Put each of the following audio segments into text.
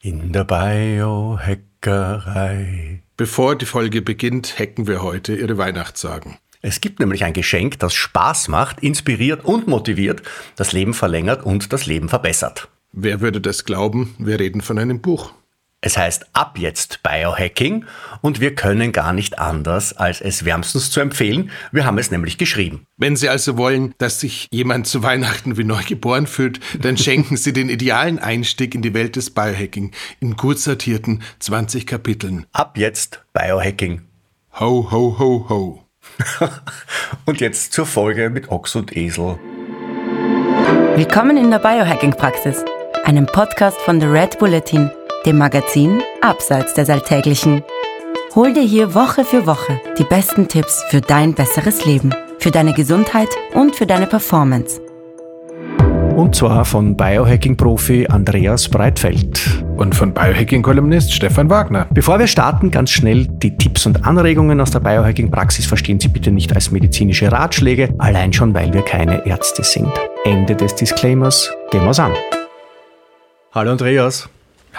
In der Biohackerei. Bevor die Folge beginnt, hacken wir heute Ihre Weihnachtssagen. Es gibt nämlich ein Geschenk, das Spaß macht, inspiriert und motiviert, das Leben verlängert und das Leben verbessert. Wer würde das glauben? Wir reden von einem Buch. Es heißt ab jetzt Biohacking und wir können gar nicht anders, als es wärmstens zu empfehlen. Wir haben es nämlich geschrieben. Wenn Sie also wollen, dass sich jemand zu Weihnachten wie neu geboren fühlt, dann schenken Sie den idealen Einstieg in die Welt des Biohacking in gut sortierten 20 Kapiteln. Ab jetzt Biohacking. Ho, ho, ho, ho. und jetzt zur Folge mit Ochs und Esel. Willkommen in der Biohacking-Praxis, einem Podcast von The Red Bulletin dem Magazin Abseits des Alltäglichen. Hol dir hier Woche für Woche die besten Tipps für dein besseres Leben, für deine Gesundheit und für deine Performance. Und zwar von Biohacking-Profi Andreas Breitfeld. Und von Biohacking-Kolumnist Stefan Wagner. Bevor wir starten, ganz schnell die Tipps und Anregungen aus der Biohacking-Praxis verstehen Sie bitte nicht als medizinische Ratschläge, allein schon, weil wir keine Ärzte sind. Ende des Disclaimers. Gehen wir's an. Hallo Andreas.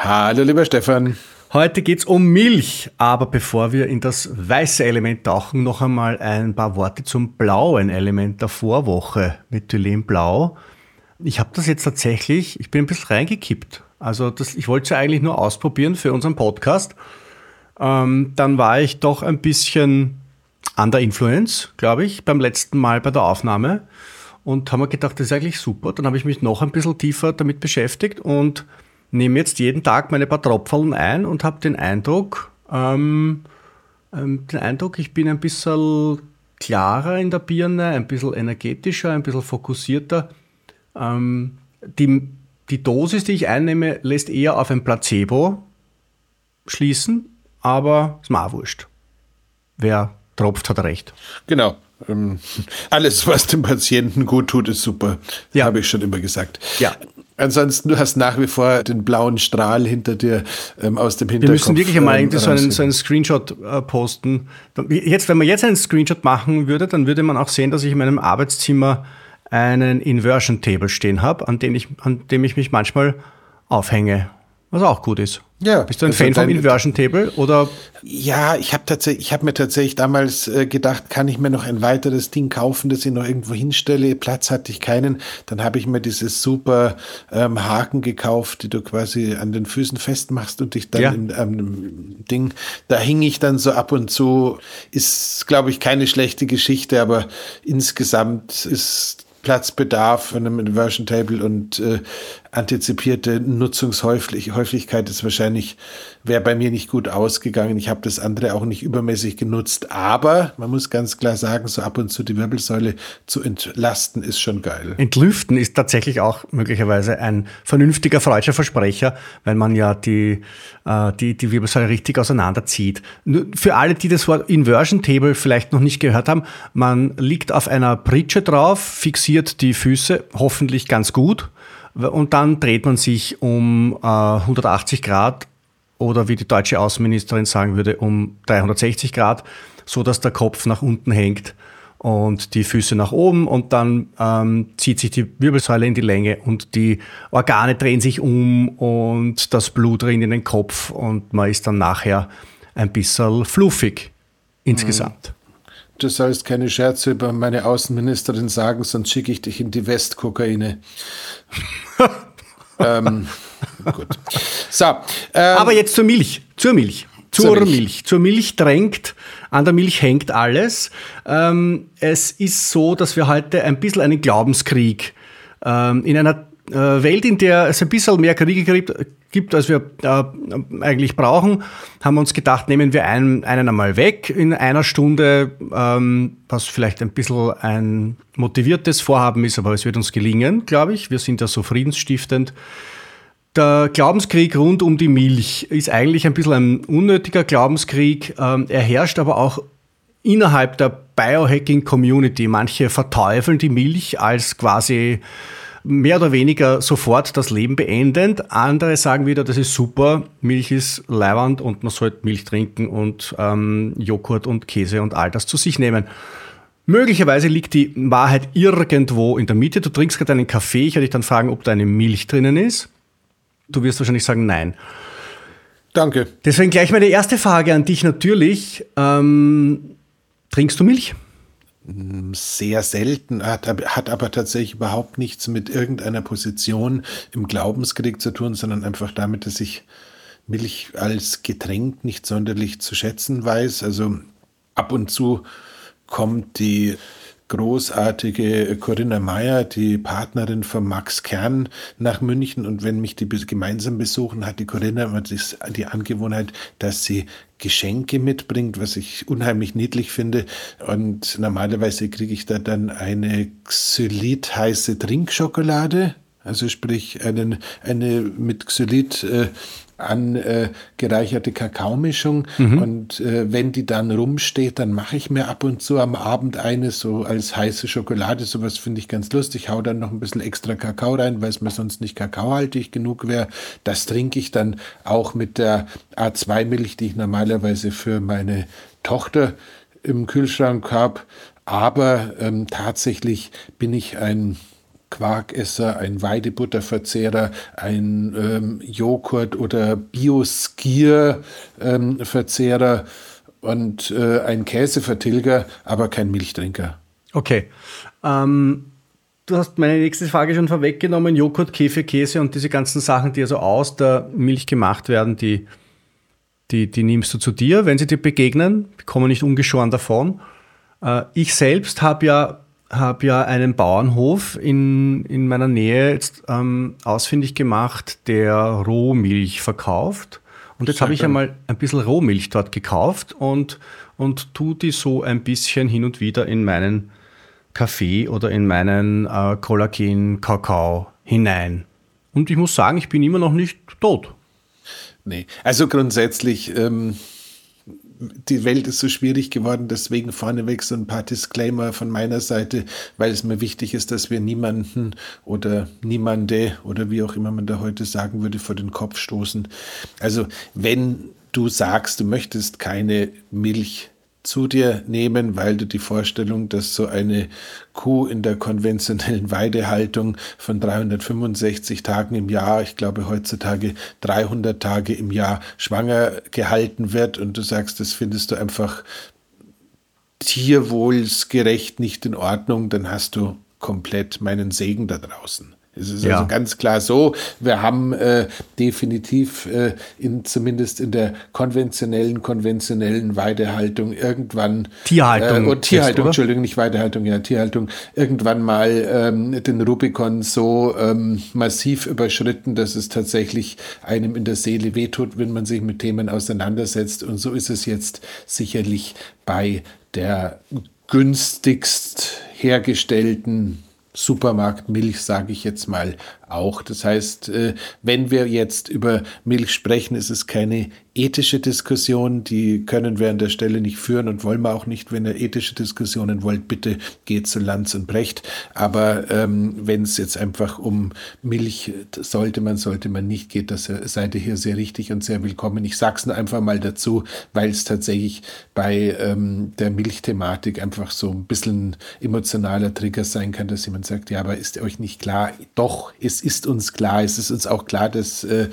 Hallo, lieber Stefan. Heute geht es um Milch, aber bevor wir in das weiße Element tauchen, noch einmal ein paar Worte zum blauen Element der Vorwoche, Methylenblau. Ich habe das jetzt tatsächlich, ich bin ein bisschen reingekippt. Also das, ich wollte es ja eigentlich nur ausprobieren für unseren Podcast. Ähm, dann war ich doch ein bisschen under Influence, glaube ich, beim letzten Mal bei der Aufnahme und habe mir gedacht, das ist eigentlich super. Dann habe ich mich noch ein bisschen tiefer damit beschäftigt und nehme jetzt jeden Tag meine paar Tropfen ein und habe den Eindruck, ähm, ähm, den Eindruck, ich bin ein bisschen klarer in der Birne, ein bisschen energetischer, ein bisschen fokussierter. Ähm, die, die Dosis, die ich einnehme, lässt eher auf ein Placebo schließen, aber ist mir auch wurscht. Wer tropft, hat recht. Genau. Ähm, alles, was dem Patienten gut tut, ist super. Ja. Habe ich schon immer gesagt. Ja. Ansonsten, du hast nach wie vor den blauen Strahl hinter dir ähm, aus dem Hinterkopf. Wir müssen wirklich einmal ähm, so, einen, so einen Screenshot äh, posten. Jetzt, wenn man jetzt einen Screenshot machen würde, dann würde man auch sehen, dass ich in meinem Arbeitszimmer einen Inversion Table stehen habe, an, an dem ich mich manchmal aufhänge was auch gut ist. Ja. Bist du ein Fan vom Inversion Table oder? Ja, ich habe tatsächlich, ich habe mir tatsächlich damals äh, gedacht, kann ich mir noch ein weiteres Ding kaufen, das ich noch irgendwo hinstelle. Platz hatte ich keinen. Dann habe ich mir dieses super ähm, Haken gekauft, die du quasi an den Füßen festmachst und dich dann ja. in ähm, Ding. Da hing ich dann so ab und zu. Ist, glaube ich, keine schlechte Geschichte, aber insgesamt ist Platzbedarf von einem Inversion Table und äh, antizipierte Nutzungshäufigkeit ist wahrscheinlich, wäre bei mir nicht gut ausgegangen. Ich habe das andere auch nicht übermäßig genutzt. Aber man muss ganz klar sagen, so ab und zu die Wirbelsäule zu entlasten ist schon geil. Entlüften ist tatsächlich auch möglicherweise ein vernünftiger freudscher Versprecher, weil man ja die, äh, die, die Wirbelsäule richtig auseinanderzieht. Für alle, die das Wort Inversion Table vielleicht noch nicht gehört haben, man liegt auf einer Pritsche drauf, fixiert die Füße hoffentlich ganz gut und dann dreht man sich um äh, 180 Grad oder wie die deutsche Außenministerin sagen würde, um 360 Grad, so dass der Kopf nach unten hängt und die Füße nach oben und dann ähm, zieht sich die Wirbelsäule in die Länge und die Organe drehen sich um und das Blut rinnt in den Kopf und man ist dann nachher ein bisschen fluffig insgesamt. Du sollst keine Scherze über meine Außenministerin sagen, sonst schicke ich dich in die Westkokaine. ähm, gut. So, ähm, Aber jetzt zur Milch. Zur Milch. Zur, zur Milch. Milch. Zur Milch drängt, an der Milch hängt alles. Ähm, es ist so, dass wir heute ein bisschen einen Glaubenskrieg ähm, in einer äh, Welt, in der es ein bisschen mehr Kriege gibt, gibt, als wir äh, eigentlich brauchen, haben wir uns gedacht, nehmen wir einen, einen einmal weg in einer Stunde, ähm, was vielleicht ein bisschen ein motiviertes Vorhaben ist, aber es wird uns gelingen, glaube ich. Wir sind ja so friedensstiftend. Der Glaubenskrieg rund um die Milch ist eigentlich ein bisschen ein unnötiger Glaubenskrieg. Ähm, er herrscht aber auch innerhalb der Biohacking-Community. Manche verteufeln die Milch als quasi mehr oder weniger sofort das Leben beendend. Andere sagen wieder, das ist super, Milch ist leiwand und man sollte Milch trinken und ähm, Joghurt und Käse und all das zu sich nehmen. Möglicherweise liegt die Wahrheit irgendwo in der Mitte. Du trinkst gerade einen Kaffee, ich werde dich dann fragen, ob da eine Milch drinnen ist. Du wirst wahrscheinlich sagen nein. Danke. Deswegen gleich meine erste Frage an dich natürlich. Ähm, trinkst du Milch? Sehr selten, hat, hat aber tatsächlich überhaupt nichts mit irgendeiner Position im Glaubenskrieg zu tun, sondern einfach damit, dass ich Milch als Getränk nicht sonderlich zu schätzen weiß. Also ab und zu kommt die großartige Corinna Meyer, die Partnerin von Max Kern, nach München. Und wenn mich die gemeinsam besuchen, hat die Corinna immer die Angewohnheit, dass sie Geschenke mitbringt, was ich unheimlich niedlich finde. Und normalerweise kriege ich da dann eine Xylit heiße Trinkschokolade. Also sprich einen, eine mit Xylit äh, angereicherte Kakaomischung. Mhm. Und äh, wenn die dann rumsteht, dann mache ich mir ab und zu am Abend eine so als heiße Schokolade. Sowas finde ich ganz lustig. Hau dann noch ein bisschen extra Kakao rein, weil es mir sonst nicht kakaohaltig genug wäre. Das trinke ich dann auch mit der A2-Milch, die ich normalerweise für meine Tochter im Kühlschrank habe. Aber ähm, tatsächlich bin ich ein Quarkesser, ein Weidebutterverzehrer, ein ähm, Joghurt- oder Bioskier-Verzehrer ähm, und äh, ein Käsevertilger, aber kein Milchtrinker. Okay. Ähm, du hast meine nächste Frage schon vorweggenommen. Joghurt, Käfer, Käse und diese ganzen Sachen, die also aus der Milch gemacht werden, die, die, die nimmst du zu dir, wenn sie dir begegnen, kommen nicht ungeschoren davon. Äh, ich selbst habe ja habe ja einen Bauernhof in, in meiner Nähe jetzt ähm, ausfindig gemacht, der Rohmilch verkauft. Und jetzt habe ich einmal ein bisschen Rohmilch dort gekauft und, und tue die so ein bisschen hin und wieder in meinen Kaffee oder in meinen äh, Kollagen-Kakao hinein. Und ich muss sagen, ich bin immer noch nicht tot. Nee, also grundsätzlich ähm, die Welt ist so schwierig geworden, deswegen vorneweg so ein paar Disclaimer von meiner Seite, weil es mir wichtig ist, dass wir niemanden oder niemande oder wie auch immer man da heute sagen würde, vor den Kopf stoßen. Also wenn du sagst, du möchtest keine Milch zu dir nehmen, weil du die Vorstellung, dass so eine Kuh in der konventionellen Weidehaltung von 365 Tagen im Jahr, ich glaube heutzutage 300 Tage im Jahr schwanger gehalten wird und du sagst, das findest du einfach tierwohlsgerecht nicht in Ordnung, dann hast du komplett meinen Segen da draußen. Es ist ja. also ganz klar so, wir haben äh, definitiv äh, in, zumindest in der konventionellen, konventionellen Weidehaltung irgendwann Tierhaltung. Äh, und Tierhaltung, jetzt, Entschuldigung, nicht Weidehaltung, ja, Tierhaltung, irgendwann mal ähm, den Rubikon so ähm, massiv überschritten, dass es tatsächlich einem in der Seele wehtut, wenn man sich mit Themen auseinandersetzt. Und so ist es jetzt sicherlich bei der günstigst hergestellten Supermarktmilch, sage ich jetzt mal, auch. Das heißt, äh, wenn wir jetzt über Milch sprechen, ist es keine ethische Diskussion, die können wir an der Stelle nicht führen und wollen wir auch nicht. Wenn ihr ethische Diskussionen wollt, bitte geht zu Lanz und Brecht. Aber ähm, wenn es jetzt einfach um Milch sollte man, sollte man nicht geht, das seid ihr hier sehr richtig und sehr willkommen. Ich sag's nur einfach mal dazu, weil es tatsächlich bei ähm, der Milchthematik einfach so ein bisschen emotionaler Trigger sein kann, dass jemand sagt, ja, aber ist euch nicht klar? Doch, es ist uns klar. Es ist uns auch klar, dass äh,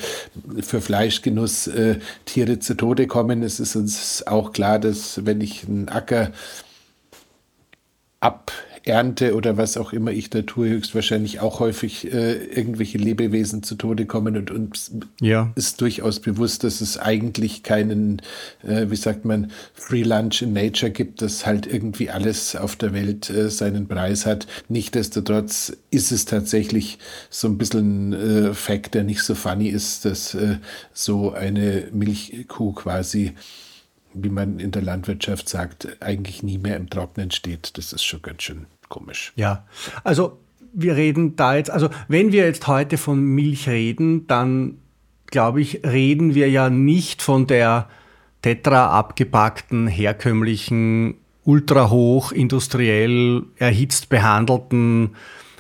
für Fleischgenuss äh, Tiere zu Tode kommen. Es ist uns auch klar, dass wenn ich einen Acker ab ernte oder was auch immer ich da tue, höchstwahrscheinlich auch häufig äh, irgendwelche Lebewesen zu Tode kommen und uns ja. ist durchaus bewusst, dass es eigentlich keinen, äh, wie sagt man, Free Lunch in Nature gibt, dass halt irgendwie alles auf der Welt äh, seinen Preis hat. Nichtsdestotrotz ist es tatsächlich so ein bisschen ein äh, Fact, der nicht so funny ist, dass äh, so eine Milchkuh quasi wie man in der Landwirtschaft sagt, eigentlich nie mehr im Trocknen steht. Das ist schon ganz schön komisch. Ja, also wir reden da jetzt, also wenn wir jetzt heute von Milch reden, dann glaube ich, reden wir ja nicht von der tetra abgepackten, herkömmlichen, ultrahoch industriell erhitzt behandelten,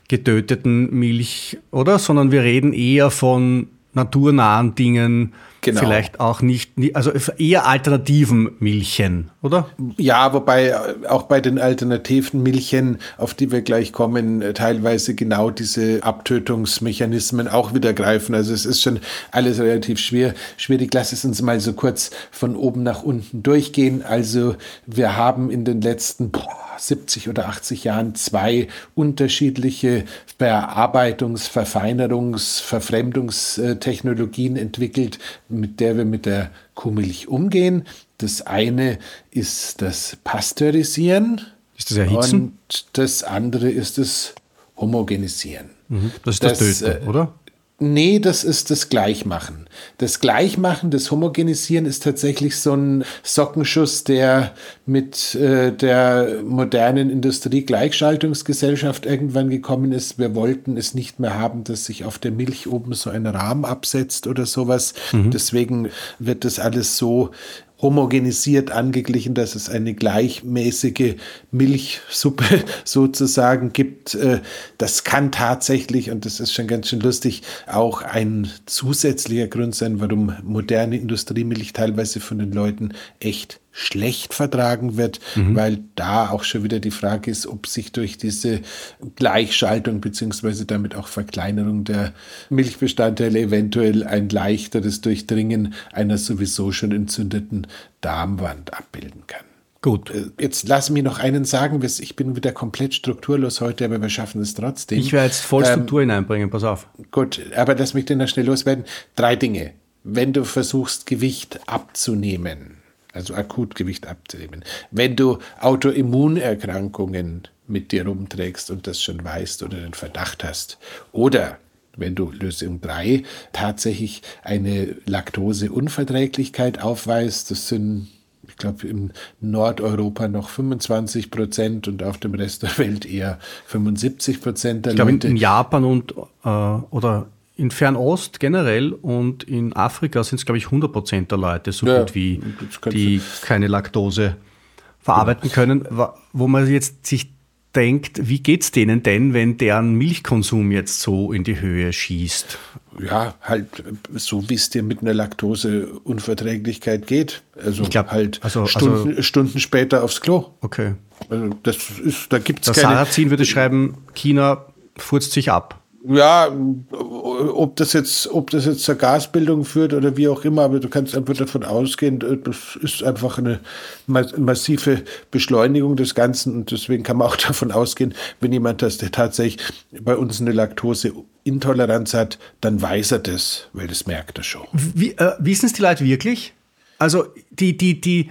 getöteten Milch, oder? Sondern wir reden eher von naturnahen Dingen, genau. vielleicht auch nicht, also eher alternativen Milchen, oder? Ja, wobei auch bei den alternativen Milchen, auf die wir gleich kommen, teilweise genau diese Abtötungsmechanismen auch wieder greifen. Also es ist schon alles relativ schwer, schwierig. Lass es uns mal so kurz von oben nach unten durchgehen. Also wir haben in den letzten boah, 70 oder 80 Jahren zwei unterschiedliche Bearbeitungs-, Verfeinerungs-, Verfremdungstechnologien entwickelt, mit der wir mit der Kuhmilch umgehen. Das eine ist das Pasteurisieren. Ist das Erhitzen? Und das andere ist das Homogenisieren. Mhm. Das ist das, das Töten, äh, oder? Nee, das ist das Gleichmachen. Das Gleichmachen, das Homogenisieren ist tatsächlich so ein Sockenschuss, der mit äh, der modernen Industrie-Gleichschaltungsgesellschaft irgendwann gekommen ist. Wir wollten es nicht mehr haben, dass sich auf der Milch oben so ein Rahmen absetzt oder sowas. Mhm. Deswegen wird das alles so homogenisiert angeglichen, dass es eine gleichmäßige Milchsuppe sozusagen gibt. Äh, das kann tatsächlich, und das ist schon ganz schön lustig, auch ein zusätzlicher Grund sein, warum moderne Industriemilch teilweise von den Leuten echt schlecht vertragen wird, mhm. weil da auch schon wieder die Frage ist, ob sich durch diese Gleichschaltung beziehungsweise damit auch Verkleinerung der Milchbestandteile eventuell ein leichteres Durchdringen einer sowieso schon entzündeten Darmwand abbilden kann. Gut. Äh, jetzt lass mich noch einen sagen. Ich bin wieder komplett strukturlos heute, aber wir schaffen es trotzdem. Ich werde jetzt voll ähm, Struktur ähm, hineinbringen, pass auf. Gut, aber lass mich dann noch schnell loswerden. Drei Dinge. Wenn du versuchst, Gewicht abzunehmen, also Akutgewicht abzunehmen. Wenn du Autoimmunerkrankungen mit dir rumträgst und das schon weißt oder den Verdacht hast, oder wenn du Lösung 3 tatsächlich eine Laktoseunverträglichkeit aufweist, das sind ich glaube, in Nordeuropa noch 25 Prozent und auf dem Rest der Welt eher 75 Prozent der ich Leute. in Japan und äh, oder in Fernost generell und in Afrika sind es, glaube ich, 100 Prozent der Leute, so ja, gut wie, die keine Laktose verarbeiten ja. können. Wo man jetzt sich denkt, wie geht es denen denn, wenn deren Milchkonsum jetzt so in die Höhe schießt? Ja, halt so wie es dir mit einer Laktoseunverträglichkeit geht. Also ich glaub, halt also, Stunden, also, Stunden später aufs Klo. Okay. Also das ist, da gibt es keine... Sarazin würde schreiben, China furzt sich ab ja, ob das jetzt, ob das jetzt zur Gasbildung führt oder wie auch immer, aber du kannst einfach davon ausgehen, das ist einfach eine massive Beschleunigung des Ganzen und deswegen kann man auch davon ausgehen, wenn jemand das, der tatsächlich bei uns eine Laktoseintoleranz hat, dann weiß er das, weil das merkt er schon. Wie, äh, wissen es die Leute wirklich? Also die, die, die,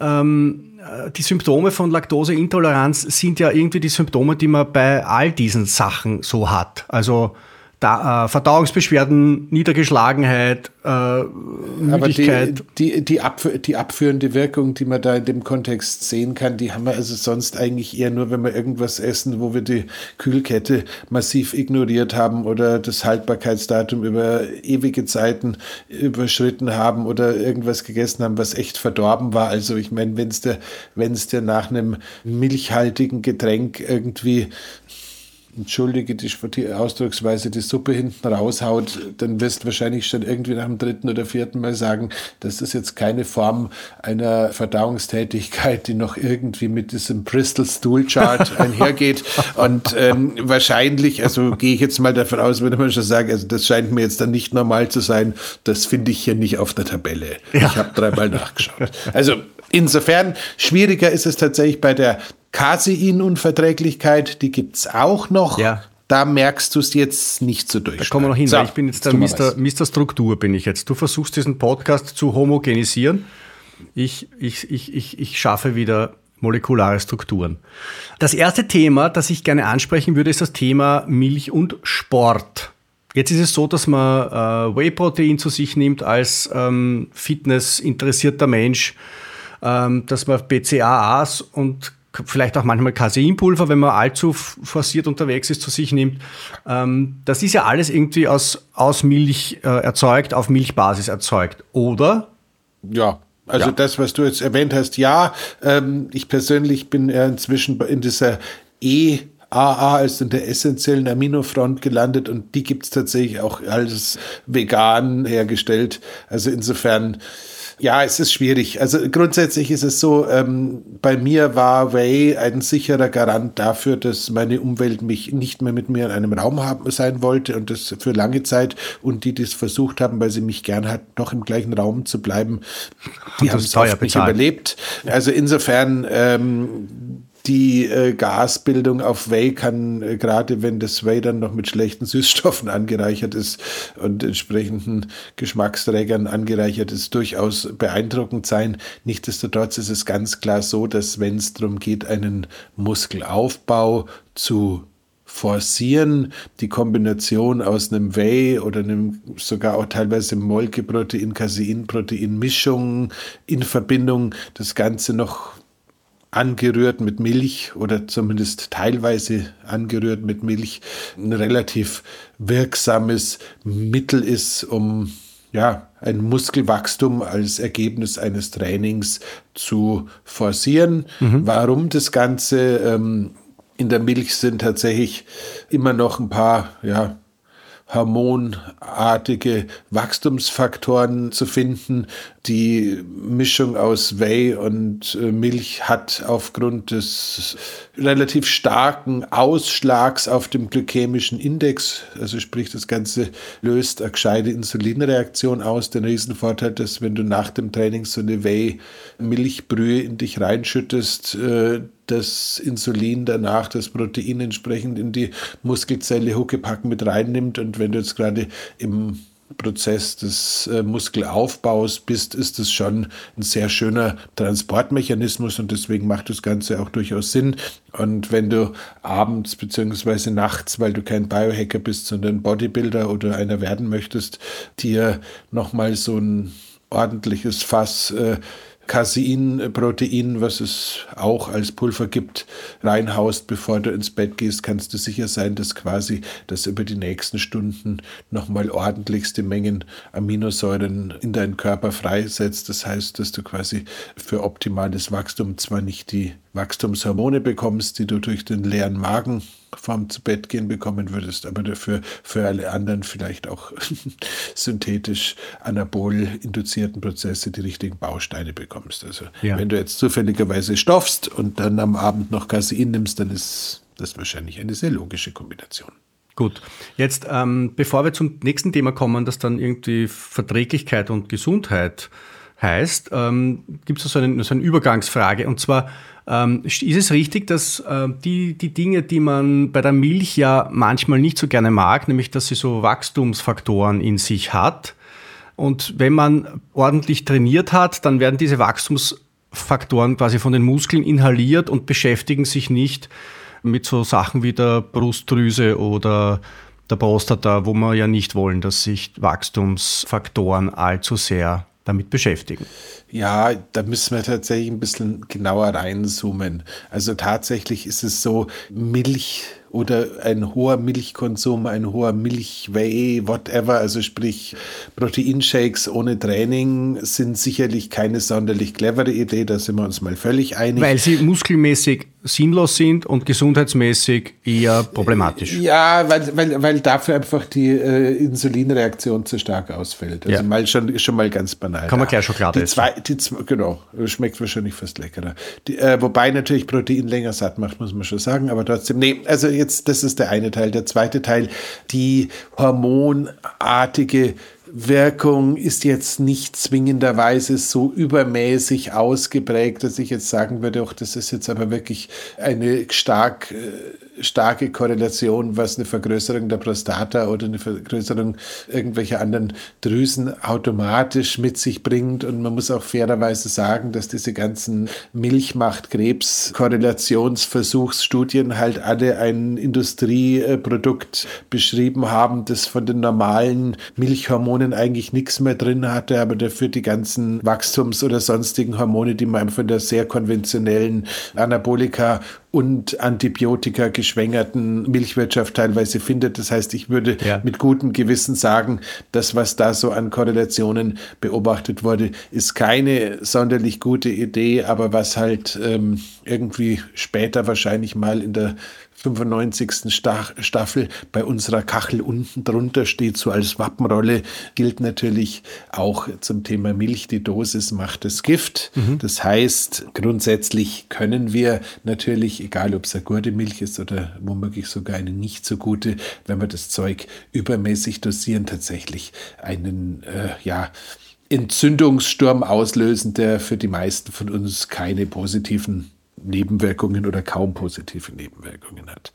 ähm, äh, die Symptome von Laktoseintoleranz sind ja irgendwie die Symptome, die man bei all diesen Sachen so hat. Also da, äh, Verdauungsbeschwerden, Niedergeschlagenheit, äh, Müdigkeit. Aber die, die, die, abf die abführende Wirkung, die man da in dem Kontext sehen kann, die haben wir also sonst eigentlich eher nur, wenn wir irgendwas essen, wo wir die Kühlkette massiv ignoriert haben oder das Haltbarkeitsdatum über ewige Zeiten überschritten haben oder irgendwas gegessen haben, was echt verdorben war. Also ich meine, wenn es dir, wenn es dir nach einem milchhaltigen Getränk irgendwie entschuldige die Ausdrucksweise, die Suppe hinten raushaut, dann wirst du wahrscheinlich schon irgendwie nach dem dritten oder vierten Mal sagen, das ist jetzt keine Form einer Verdauungstätigkeit, die noch irgendwie mit diesem Bristol Stool Chart einhergeht. Und ähm, wahrscheinlich, also gehe ich jetzt mal davon aus, würde man schon sagen, also das scheint mir jetzt dann nicht normal zu sein, das finde ich hier nicht auf der Tabelle. Ja. Ich habe dreimal nachgeschaut. Also Insofern schwieriger ist es tatsächlich bei der Caseinunverträglichkeit, die gibt es auch noch. Ja. Da merkst du es jetzt nicht so durch. Da kommen wir noch hin, so, weil ich bin jetzt der Mr. Mr. Struktur, bin ich jetzt. Du versuchst diesen Podcast zu homogenisieren. Ich, ich, ich, ich, ich schaffe wieder molekulare Strukturen. Das erste Thema, das ich gerne ansprechen würde, ist das Thema Milch und Sport. Jetzt ist es so, dass man äh, Whey-Protein zu sich nimmt als ähm, fitnessinteressierter Mensch, dass man BCAAs und vielleicht auch manchmal Caseinpulver, wenn man allzu forciert unterwegs ist, zu sich nimmt. Ähm, das ist ja alles irgendwie aus, aus Milch äh, erzeugt, auf Milchbasis erzeugt, oder? Ja, also ja. das, was du jetzt erwähnt hast, ja. Ähm, ich persönlich bin inzwischen in dieser E- AA als in der essentiellen Aminofront gelandet und die gibt es tatsächlich auch als vegan hergestellt. Also insofern ja, es ist schwierig. Also grundsätzlich ist es so, ähm, bei mir war Whey ein sicherer Garant dafür, dass meine Umwelt mich nicht mehr mit mir in einem Raum haben, sein wollte und das für lange Zeit. Und die, die es versucht haben, weil sie mich gern hat, noch im gleichen Raum zu bleiben, die haben es nicht überlebt. Also insofern ähm, die äh, Gasbildung auf Whey kann, äh, gerade wenn das Whey dann noch mit schlechten Süßstoffen angereichert ist und entsprechenden Geschmacksträgern angereichert ist, durchaus beeindruckend sein. Nichtsdestotrotz ist es ganz klar so, dass wenn es darum geht, einen Muskelaufbau zu forcieren, die Kombination aus einem Whey oder einem sogar auch teilweise Molkeprotein, Caseinprotein Mischung in Verbindung das Ganze noch angerührt mit Milch oder zumindest teilweise angerührt mit Milch ein relativ wirksames Mittel ist, um ja, ein Muskelwachstum als Ergebnis eines Trainings zu forcieren. Mhm. Warum das Ganze? Ähm, in der Milch sind tatsächlich immer noch ein paar ja, hormonartige Wachstumsfaktoren zu finden. Die Mischung aus Whey und äh, Milch hat aufgrund des relativ starken Ausschlags auf dem glykämischen Index, also sprich das Ganze löst eine gescheite Insulinreaktion aus, den Riesenvorteil, dass wenn du nach dem Training so eine Whey-Milchbrühe in dich reinschüttest, äh, das Insulin danach das Protein entsprechend in die Muskelzelle Huckepack mit reinnimmt. Und wenn du jetzt gerade im Prozess des äh, Muskelaufbaus bist, ist es schon ein sehr schöner Transportmechanismus und deswegen macht das Ganze auch durchaus Sinn. Und wenn du abends beziehungsweise nachts, weil du kein Biohacker bist, sondern Bodybuilder oder einer werden möchtest, dir nochmal so ein ordentliches Fass äh, Casein-Protein, was es auch als Pulver gibt, reinhaust, bevor du ins Bett gehst, kannst du sicher sein, dass quasi das über die nächsten Stunden nochmal ordentlichste Mengen Aminosäuren in deinen Körper freisetzt. Das heißt, dass du quasi für optimales Wachstum zwar nicht die Wachstumshormone bekommst, die du durch den leeren Magen vorm zu Bett gehen bekommen würdest, aber dafür für alle anderen vielleicht auch synthetisch anabol induzierten Prozesse die richtigen Bausteine bekommst. Also ja. wenn du jetzt zufälligerweise stoffst und dann am Abend noch Casein nimmst, dann ist das wahrscheinlich eine sehr logische Kombination. Gut, jetzt ähm, bevor wir zum nächsten Thema kommen, das dann irgendwie Verträglichkeit und Gesundheit heißt, ähm, gibt es so, so eine Übergangsfrage und zwar ähm, ist es richtig, dass äh, die, die Dinge, die man bei der Milch ja manchmal nicht so gerne mag, nämlich dass sie so Wachstumsfaktoren in sich hat, und wenn man ordentlich trainiert hat, dann werden diese Wachstumsfaktoren quasi von den Muskeln inhaliert und beschäftigen sich nicht mit so Sachen wie der Brustdrüse oder der Prostata, wo wir ja nicht wollen, dass sich Wachstumsfaktoren allzu sehr damit beschäftigen. Ja, da müssen wir tatsächlich ein bisschen genauer reinzoomen. Also tatsächlich ist es so, Milch oder ein hoher Milchkonsum, ein hoher Milchwhey, whatever, also sprich Proteinshakes ohne Training sind sicherlich keine sonderlich clevere Idee, da sind wir uns mal völlig einig. Weil sie muskelmäßig sinnlos sind und gesundheitsmäßig eher problematisch. Ja, weil, weil, weil dafür einfach die äh, Insulinreaktion zu stark ausfällt. Also ja. mal schon, schon mal ganz banal. Kann man gleich Schokolade die zwei, die, Genau, schmeckt wahrscheinlich fast leckerer. Die, äh, wobei natürlich Protein länger satt macht, muss man schon sagen, aber trotzdem, nee, also jetzt, das ist der eine Teil. Der zweite Teil, die hormonartige Wirkung ist jetzt nicht zwingenderweise so übermäßig ausgeprägt, dass ich jetzt sagen würde, auch das ist jetzt aber wirklich eine stark äh, starke Korrelation, was eine Vergrößerung der Prostata oder eine Vergrößerung irgendwelcher anderen Drüsen automatisch mit sich bringt. Und man muss auch fairerweise sagen, dass diese ganzen Milchmacht-Krebs-Korrelationsversuchsstudien halt alle ein Industrieprodukt beschrieben haben, das von den normalen Milchhormonen eigentlich nichts mehr drin hatte, aber dafür die ganzen Wachstums- oder sonstigen Hormone, die man von der sehr konventionellen Anabolika und Antibiotika geschwängerten Milchwirtschaft teilweise findet. Das heißt, ich würde ja. mit gutem Gewissen sagen, das, was da so an Korrelationen beobachtet wurde, ist keine sonderlich gute Idee, aber was halt ähm, irgendwie später wahrscheinlich mal in der 95. Staffel bei unserer Kachel unten drunter steht, so als Wappenrolle, gilt natürlich auch zum Thema Milch. Die Dosis macht das Gift. Mhm. Das heißt, grundsätzlich können wir natürlich, egal ob es eine gute Milch ist oder womöglich sogar eine nicht so gute, wenn wir das Zeug übermäßig dosieren, tatsächlich einen, äh, ja, Entzündungssturm auslösen, der für die meisten von uns keine positiven Nebenwirkungen oder kaum positive Nebenwirkungen hat.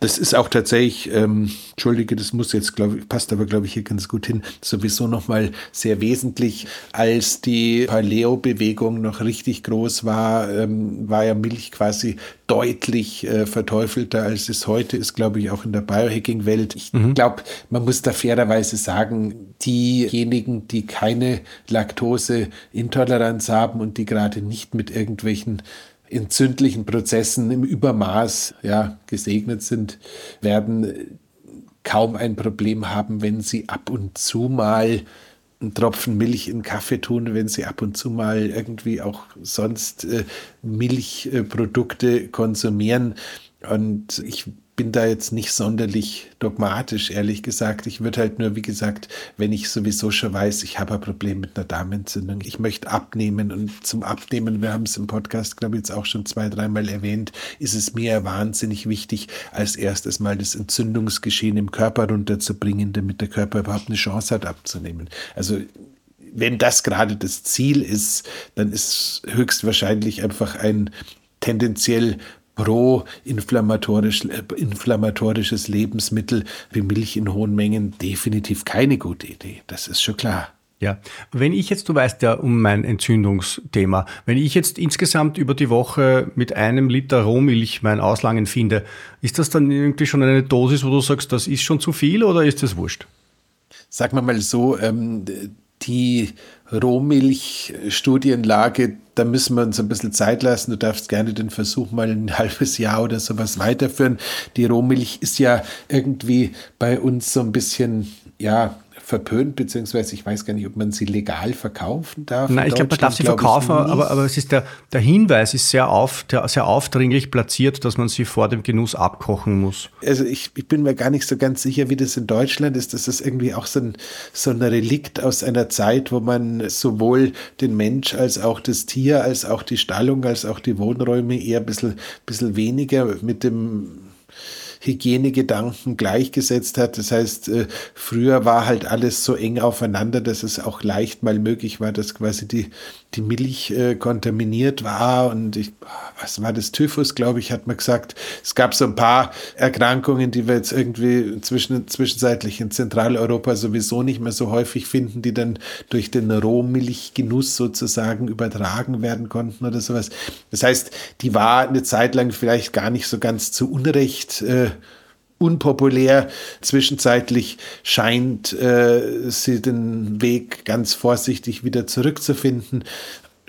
Das ist auch tatsächlich, ähm, entschuldige, das muss jetzt, glaube ich, passt aber, glaube ich, hier ganz gut hin, sowieso nochmal sehr wesentlich. Als die Paleo-Bewegung noch richtig groß war, ähm, war ja Milch quasi deutlich äh, verteufelter, als es heute ist, glaube ich, auch in der Biohacking-Welt. Ich mhm. glaube, man muss da fairerweise sagen, diejenigen, die keine Laktoseintoleranz haben und die gerade nicht mit irgendwelchen entzündlichen Prozessen im Übermaß ja, gesegnet sind, werden kaum ein Problem haben, wenn sie ab und zu mal einen Tropfen Milch in Kaffee tun, wenn sie ab und zu mal irgendwie auch sonst äh, Milchprodukte konsumieren. Und ich bin da jetzt nicht sonderlich dogmatisch, ehrlich gesagt. Ich würde halt nur, wie gesagt, wenn ich sowieso schon weiß, ich habe ein Problem mit einer Darmentzündung, ich möchte abnehmen und zum Abnehmen, wir haben es im Podcast, glaube ich, jetzt auch schon zwei, dreimal erwähnt, ist es mir wahnsinnig wichtig, als erstes mal das Entzündungsgeschehen im Körper runterzubringen, damit der Körper überhaupt eine Chance hat abzunehmen. Also wenn das gerade das Ziel ist, dann ist höchstwahrscheinlich einfach ein tendenziell pro-inflammatorisch, inflammatorisches Lebensmittel wie Milch in hohen Mengen definitiv keine gute Idee. Das ist schon klar. Ja, wenn ich jetzt, du weißt ja um mein Entzündungsthema, wenn ich jetzt insgesamt über die Woche mit einem Liter Rohmilch mein Auslangen finde, ist das dann irgendwie schon eine Dosis, wo du sagst, das ist schon zu viel oder ist das wurscht? Sagen wir mal so, ähm, die Rohmilchstudienlage, da müssen wir uns ein bisschen Zeit lassen. Du darfst gerne den Versuch mal ein halbes Jahr oder sowas weiterführen. Die Rohmilch ist ja irgendwie bei uns so ein bisschen, ja, verpönt, beziehungsweise ich weiß gar nicht, ob man sie legal verkaufen darf. Nein, ich glaube, man darf sie verkaufen, aber, aber es ist der, der Hinweis ist sehr, auf, der, sehr aufdringlich platziert, dass man sie vor dem Genuss abkochen muss. Also ich, ich bin mir gar nicht so ganz sicher, wie das in Deutschland ist. Das ist irgendwie auch so ein, so ein Relikt aus einer Zeit, wo man sowohl den Mensch als auch das Tier, als auch die Stallung, als auch die Wohnräume eher ein bisschen, bisschen weniger mit dem Hygienegedanken gleichgesetzt hat. Das heißt, äh, früher war halt alles so eng aufeinander, dass es auch leicht mal möglich war, dass quasi die, die Milch äh, kontaminiert war. Und ich, was war das? Typhus, glaube ich, hat man gesagt. Es gab so ein paar Erkrankungen, die wir jetzt irgendwie zwischen, zwischenzeitlich in Zentraleuropa sowieso nicht mehr so häufig finden, die dann durch den Rohmilchgenuss sozusagen übertragen werden konnten oder sowas. Das heißt, die war eine Zeit lang vielleicht gar nicht so ganz zu Unrecht äh, unpopulär. Zwischenzeitlich scheint äh, sie den Weg ganz vorsichtig wieder zurückzufinden.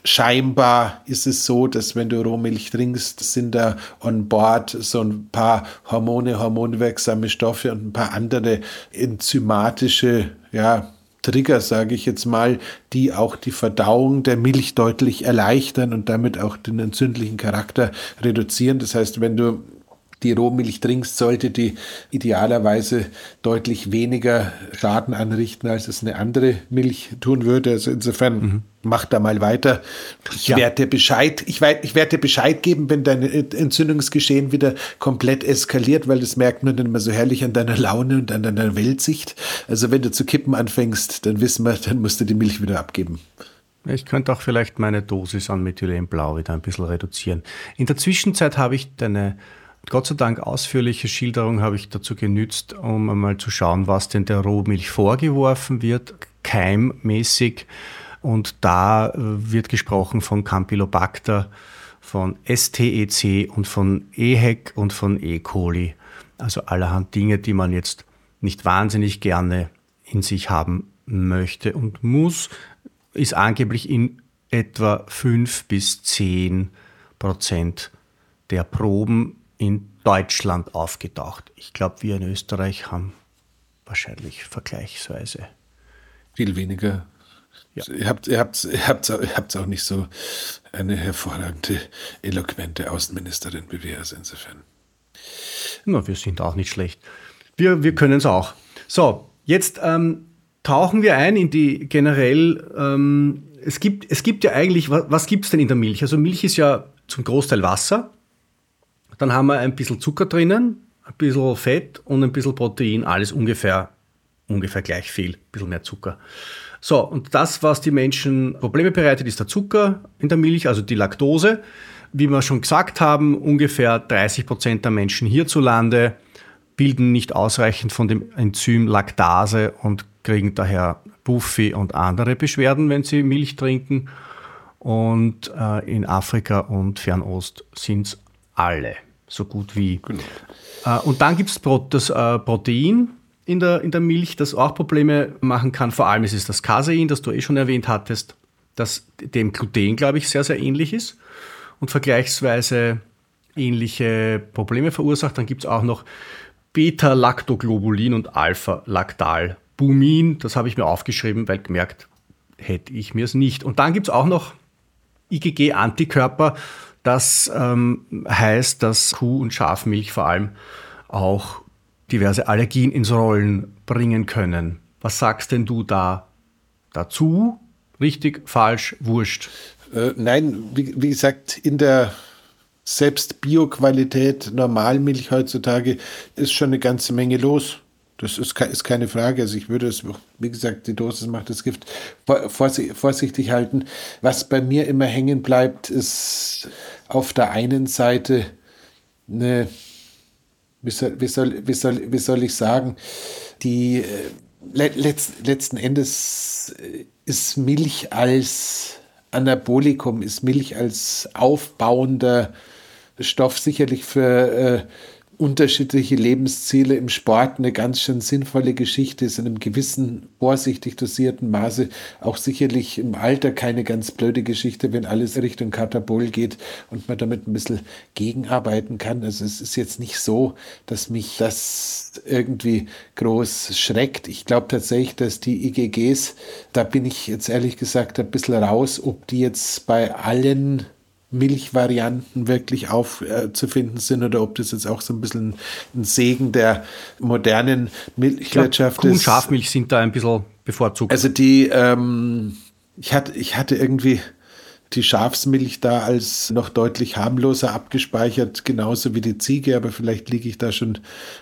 Scheinbar ist es so, dass wenn du Rohmilch trinkst, sind da on board so ein paar Hormone, hormonwirksame Stoffe und ein paar andere enzymatische, ja, Trigger, sage ich jetzt mal, die auch die Verdauung der Milch deutlich erleichtern und damit auch den entzündlichen Charakter reduzieren. Das heißt, wenn du die Rohmilch trinkst, sollte die idealerweise deutlich weniger Schaden anrichten, als es eine andere Milch tun würde. Also insofern mhm. mach da mal weiter. Ich ja. werde dir Bescheid, ich, ich werde dir Bescheid geben, wenn dein Entzündungsgeschehen wieder komplett eskaliert, weil das merkt man dann immer so herrlich an deiner Laune und an deiner Weltsicht. Also wenn du zu kippen anfängst, dann wissen wir, dann musst du die Milch wieder abgeben. Ich könnte auch vielleicht meine Dosis an Methylenblau wieder ein bisschen reduzieren. In der Zwischenzeit habe ich deine Gott sei Dank ausführliche Schilderung habe ich dazu genützt, um einmal zu schauen, was denn der Rohmilch vorgeworfen wird, keimmäßig. Und da äh, wird gesprochen von Campylobacter, von STEC und von EHEC und von E. coli. Also allerhand Dinge, die man jetzt nicht wahnsinnig gerne in sich haben möchte und muss, ist angeblich in etwa 5 bis 10 Prozent der Proben in Deutschland aufgetaucht. Ich glaube, wir in Österreich haben wahrscheinlich vergleichsweise viel weniger. Ja. Ihr habt ihr habt, ihr habt, ihr habt auch nicht so eine hervorragende, eloquente Außenministerin wie wir, also insofern. Na, wir sind auch nicht schlecht. Wir, wir können es auch. So, jetzt ähm, tauchen wir ein in die generell, ähm, es, gibt, es gibt ja eigentlich, was, was gibt es denn in der Milch? Also Milch ist ja zum Großteil Wasser. Dann haben wir ein bisschen Zucker drinnen, ein bisschen Fett und ein bisschen Protein, alles ungefähr, ungefähr gleich viel, ein bisschen mehr Zucker. So, und das, was die Menschen Probleme bereitet, ist der Zucker in der Milch, also die Laktose. Wie wir schon gesagt haben, ungefähr 30 Prozent der Menschen hierzulande bilden nicht ausreichend von dem Enzym Laktase und kriegen daher Buffy und andere Beschwerden, wenn sie Milch trinken. Und äh, in Afrika und Fernost sind es alle, so gut wie. Genau. Äh, und dann gibt es das äh, Protein in der, in der Milch, das auch Probleme machen kann. Vor allem ist es das Casein, das du eh schon erwähnt hattest, das dem Gluten, glaube ich, sehr, sehr ähnlich ist und vergleichsweise ähnliche Probleme verursacht. Dann gibt es auch noch Beta-Lactoglobulin und Alpha-Lactalbumin. Das habe ich mir aufgeschrieben, weil gemerkt hätte ich mir es nicht. Und dann gibt es auch noch IgG-Antikörper. Das ähm, heißt, dass Kuh- und Schafmilch vor allem auch diverse Allergien ins Rollen bringen können. Was sagst denn du da dazu? Richtig, falsch, wurscht? Äh, nein, wie, wie, gesagt, in der selbst Bioqualität Normalmilch heutzutage ist schon eine ganze Menge los. Das ist, ist keine Frage. Also ich würde es, wie gesagt, die Dosis macht das Gift vorsichtig halten. Was bei mir immer hängen bleibt, ist auf der einen Seite eine, wie soll, wie soll, wie soll, wie soll ich sagen, die äh, letzt, letzten Endes äh, ist Milch als Anabolikum ist Milch als aufbauender Stoff sicherlich für äh, unterschiedliche Lebensziele im Sport eine ganz schön sinnvolle Geschichte ist in einem gewissen vorsichtig dosierten Maße auch sicherlich im Alter keine ganz blöde Geschichte, wenn alles Richtung Katabol geht und man damit ein bisschen gegenarbeiten kann. Also es ist jetzt nicht so, dass mich das irgendwie groß schreckt. Ich glaube tatsächlich, dass die IgGs, da bin ich jetzt ehrlich gesagt ein bisschen raus, ob die jetzt bei allen Milchvarianten wirklich aufzufinden äh, sind oder ob das jetzt auch so ein bisschen ein Segen der modernen Milchwirtschaft glaub, Kuh ist. und Schafmilch sind da ein bisschen bevorzugt. Also die, ähm, ich hatte, ich hatte irgendwie die Schafsmilch da als noch deutlich harmloser abgespeichert, genauso wie die Ziege, aber vielleicht liege ich da schon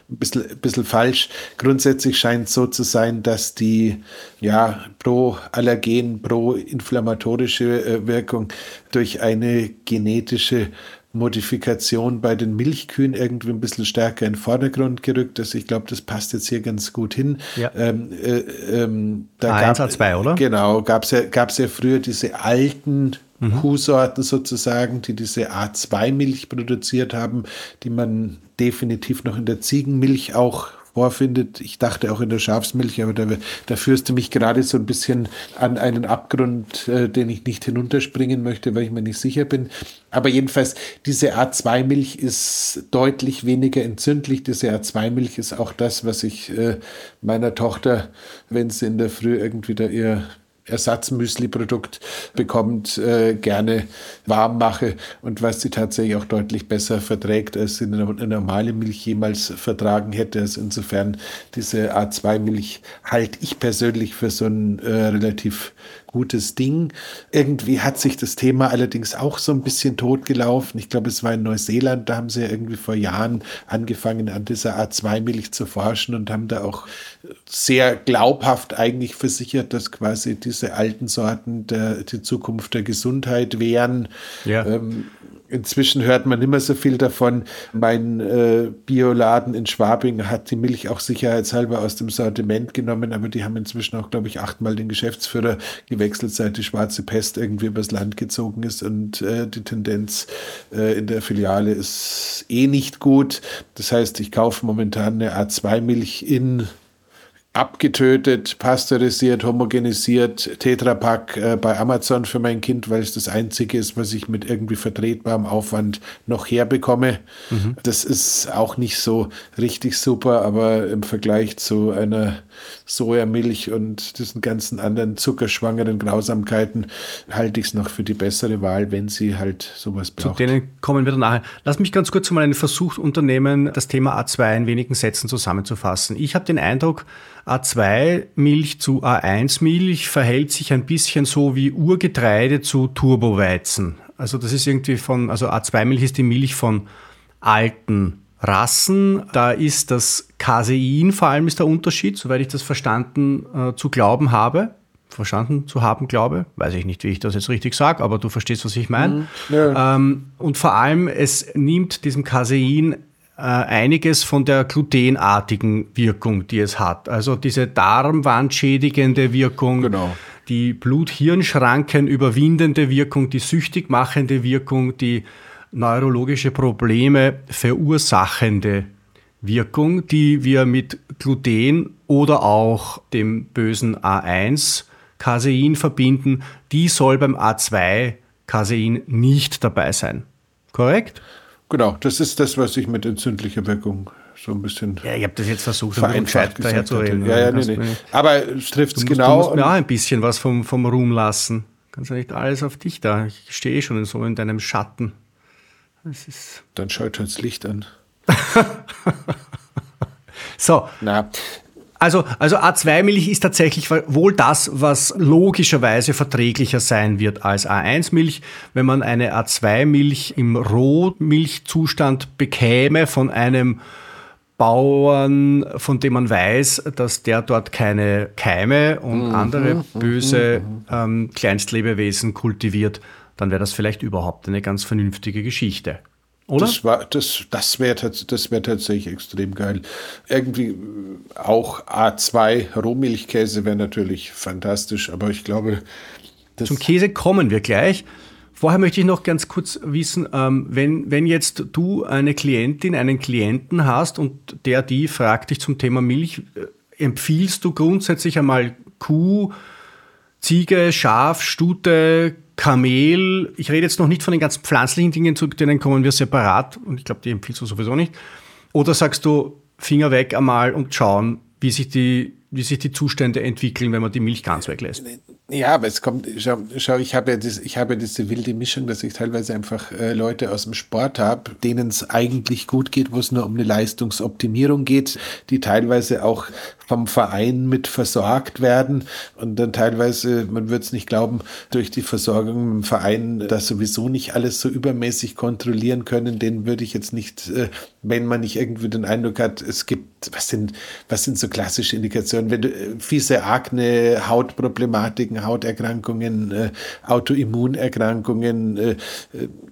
ein bisschen, ein bisschen falsch. Grundsätzlich scheint es so zu sein, dass die ja, pro-allergen, pro-inflammatorische äh, Wirkung durch eine genetische Modifikation bei den Milchkühen irgendwie ein bisschen stärker in den Vordergrund gerückt. Also ich glaube, das passt jetzt hier ganz gut hin. Ja. Ähm, äh, ähm, da A1, gab, A2, oder? Genau, gab es ja, gab's ja früher diese alten mhm. Kuhsorten sozusagen, die diese A2-Milch produziert haben, die man definitiv noch in der Ziegenmilch auch vorfindet. Ich dachte auch in der Schafsmilch, aber da, da führst du mich gerade so ein bisschen an einen Abgrund, äh, den ich nicht hinunterspringen möchte, weil ich mir nicht sicher bin. Aber jedenfalls, diese A2-Milch ist deutlich weniger entzündlich. Diese A2-Milch ist auch das, was ich äh, meiner Tochter, wenn sie in der Früh irgendwie da ihr Ersatzmüsli-Produkt bekommt, äh, gerne warm mache und was sie tatsächlich auch deutlich besser verträgt, als sie eine, eine normale Milch jemals vertragen hätte. Also insofern diese A2-Milch halte ich persönlich für so ein äh, relativ gutes Ding. Irgendwie hat sich das Thema allerdings auch so ein bisschen totgelaufen. Ich glaube, es war in Neuseeland, da haben sie ja irgendwie vor Jahren angefangen, an dieser A2-Milch zu forschen und haben da auch sehr glaubhaft eigentlich versichert, dass quasi diese alten Sorten der, die Zukunft der Gesundheit wären. Ja. Ähm, Inzwischen hört man mehr so viel davon. Mein äh, Bioladen in Schwabing hat die Milch auch sicherheitshalber aus dem Sortiment genommen, aber die haben inzwischen auch, glaube ich, achtmal den Geschäftsführer gewechselt, seit die schwarze Pest irgendwie übers Land gezogen ist und äh, die Tendenz äh, in der Filiale ist eh nicht gut. Das heißt, ich kaufe momentan eine A2-Milch in abgetötet, pasteurisiert, homogenisiert, Tetrapack äh, bei Amazon für mein Kind, weil es das einzige ist, was ich mit irgendwie vertretbarem Aufwand noch herbekomme. Mhm. Das ist auch nicht so richtig super, aber im Vergleich zu einer Sojamilch und diesen ganzen anderen zuckerschwangeren Grausamkeiten halte ich es noch für die bessere Wahl, wenn sie halt sowas braucht. Zu denen kommen wir danach. Lass mich ganz kurz mal einen Versuch unternehmen, das Thema A2 in wenigen Sätzen zusammenzufassen. Ich habe den Eindruck, A2-Milch zu A1-Milch verhält sich ein bisschen so wie Urgetreide zu Turboweizen. Also das ist irgendwie von, also A2-Milch ist die Milch von alten Rassen. Da ist das Casein vor allem ist der Unterschied, soweit ich das verstanden äh, zu glauben habe. Verstanden zu haben, glaube. Weiß ich nicht, wie ich das jetzt richtig sage, aber du verstehst, was ich meine. Mhm, ja. ähm, und vor allem, es nimmt diesem Casein einiges von der glutenartigen Wirkung, die es hat. Also diese darmwandschädigende Wirkung, genau. die Blut-Hirn-Schranken überwindende Wirkung, die süchtig machende Wirkung, die neurologische Probleme verursachende Wirkung, die wir mit Gluten oder auch dem bösen A1 Casein verbinden, die soll beim A2 Casein nicht dabei sein. Korrekt? Genau, das ist das, was ich mit entzündlicher Wirkung so ein bisschen. Ja, ich habe das jetzt versucht, vereinfacht daher zu reden. Ja, ja, nee, nee. Aber es trifft es genau. Du musst mir auch ein bisschen was vom, vom Ruhm lassen. Kannst ja nicht alles auf dich da. Ich stehe eh schon so in deinem Schatten. Das ist Dann schaut schon das Licht an. so. Na. Also, also A2-Milch ist tatsächlich wohl das, was logischerweise verträglicher sein wird als A1-Milch. Wenn man eine A2-Milch im Rohmilchzustand bekäme von einem Bauern, von dem man weiß, dass der dort keine Keime und mhm, andere mhm, böse mhm, ähm, Kleinstlebewesen kultiviert, dann wäre das vielleicht überhaupt eine ganz vernünftige Geschichte. Oder? Das, war, das, das wäre das wär tatsächlich extrem geil. Irgendwie äh, auch A2 Rohmilchkäse wäre natürlich fantastisch, aber ich glaube. Zum Käse kommen wir gleich. Vorher möchte ich noch ganz kurz wissen, ähm, wenn, wenn jetzt du eine Klientin, einen Klienten hast und der, die fragt dich zum Thema Milch, äh, empfiehlst du grundsätzlich einmal Kuh, Ziege, Schaf, Stute, Kamel, ich rede jetzt noch nicht von den ganzen pflanzlichen Dingen, zu denen kommen wir separat und ich glaube, die empfiehlst du sowieso nicht. Oder sagst du, Finger weg einmal und schauen, wie sich die, wie sich die Zustände entwickeln, wenn man die Milch ganz weglässt? Ja, aber es kommt, schau, schau ich habe ja, habe ja diese wilde Mischung, dass ich teilweise einfach äh, Leute aus dem Sport habe, denen es eigentlich gut geht, wo es nur um eine Leistungsoptimierung geht, die teilweise auch vom Verein mit versorgt werden und dann teilweise, man wird es nicht glauben, durch die Versorgung im Verein das sowieso nicht alles so übermäßig kontrollieren können. Den würde ich jetzt nicht, äh, wenn man nicht irgendwie den Eindruck hat, es gibt, was sind, was sind so klassische Indikationen, wenn du äh, fiese Akne, Hautproblematiken, Hauterkrankungen, äh, Autoimmunerkrankungen,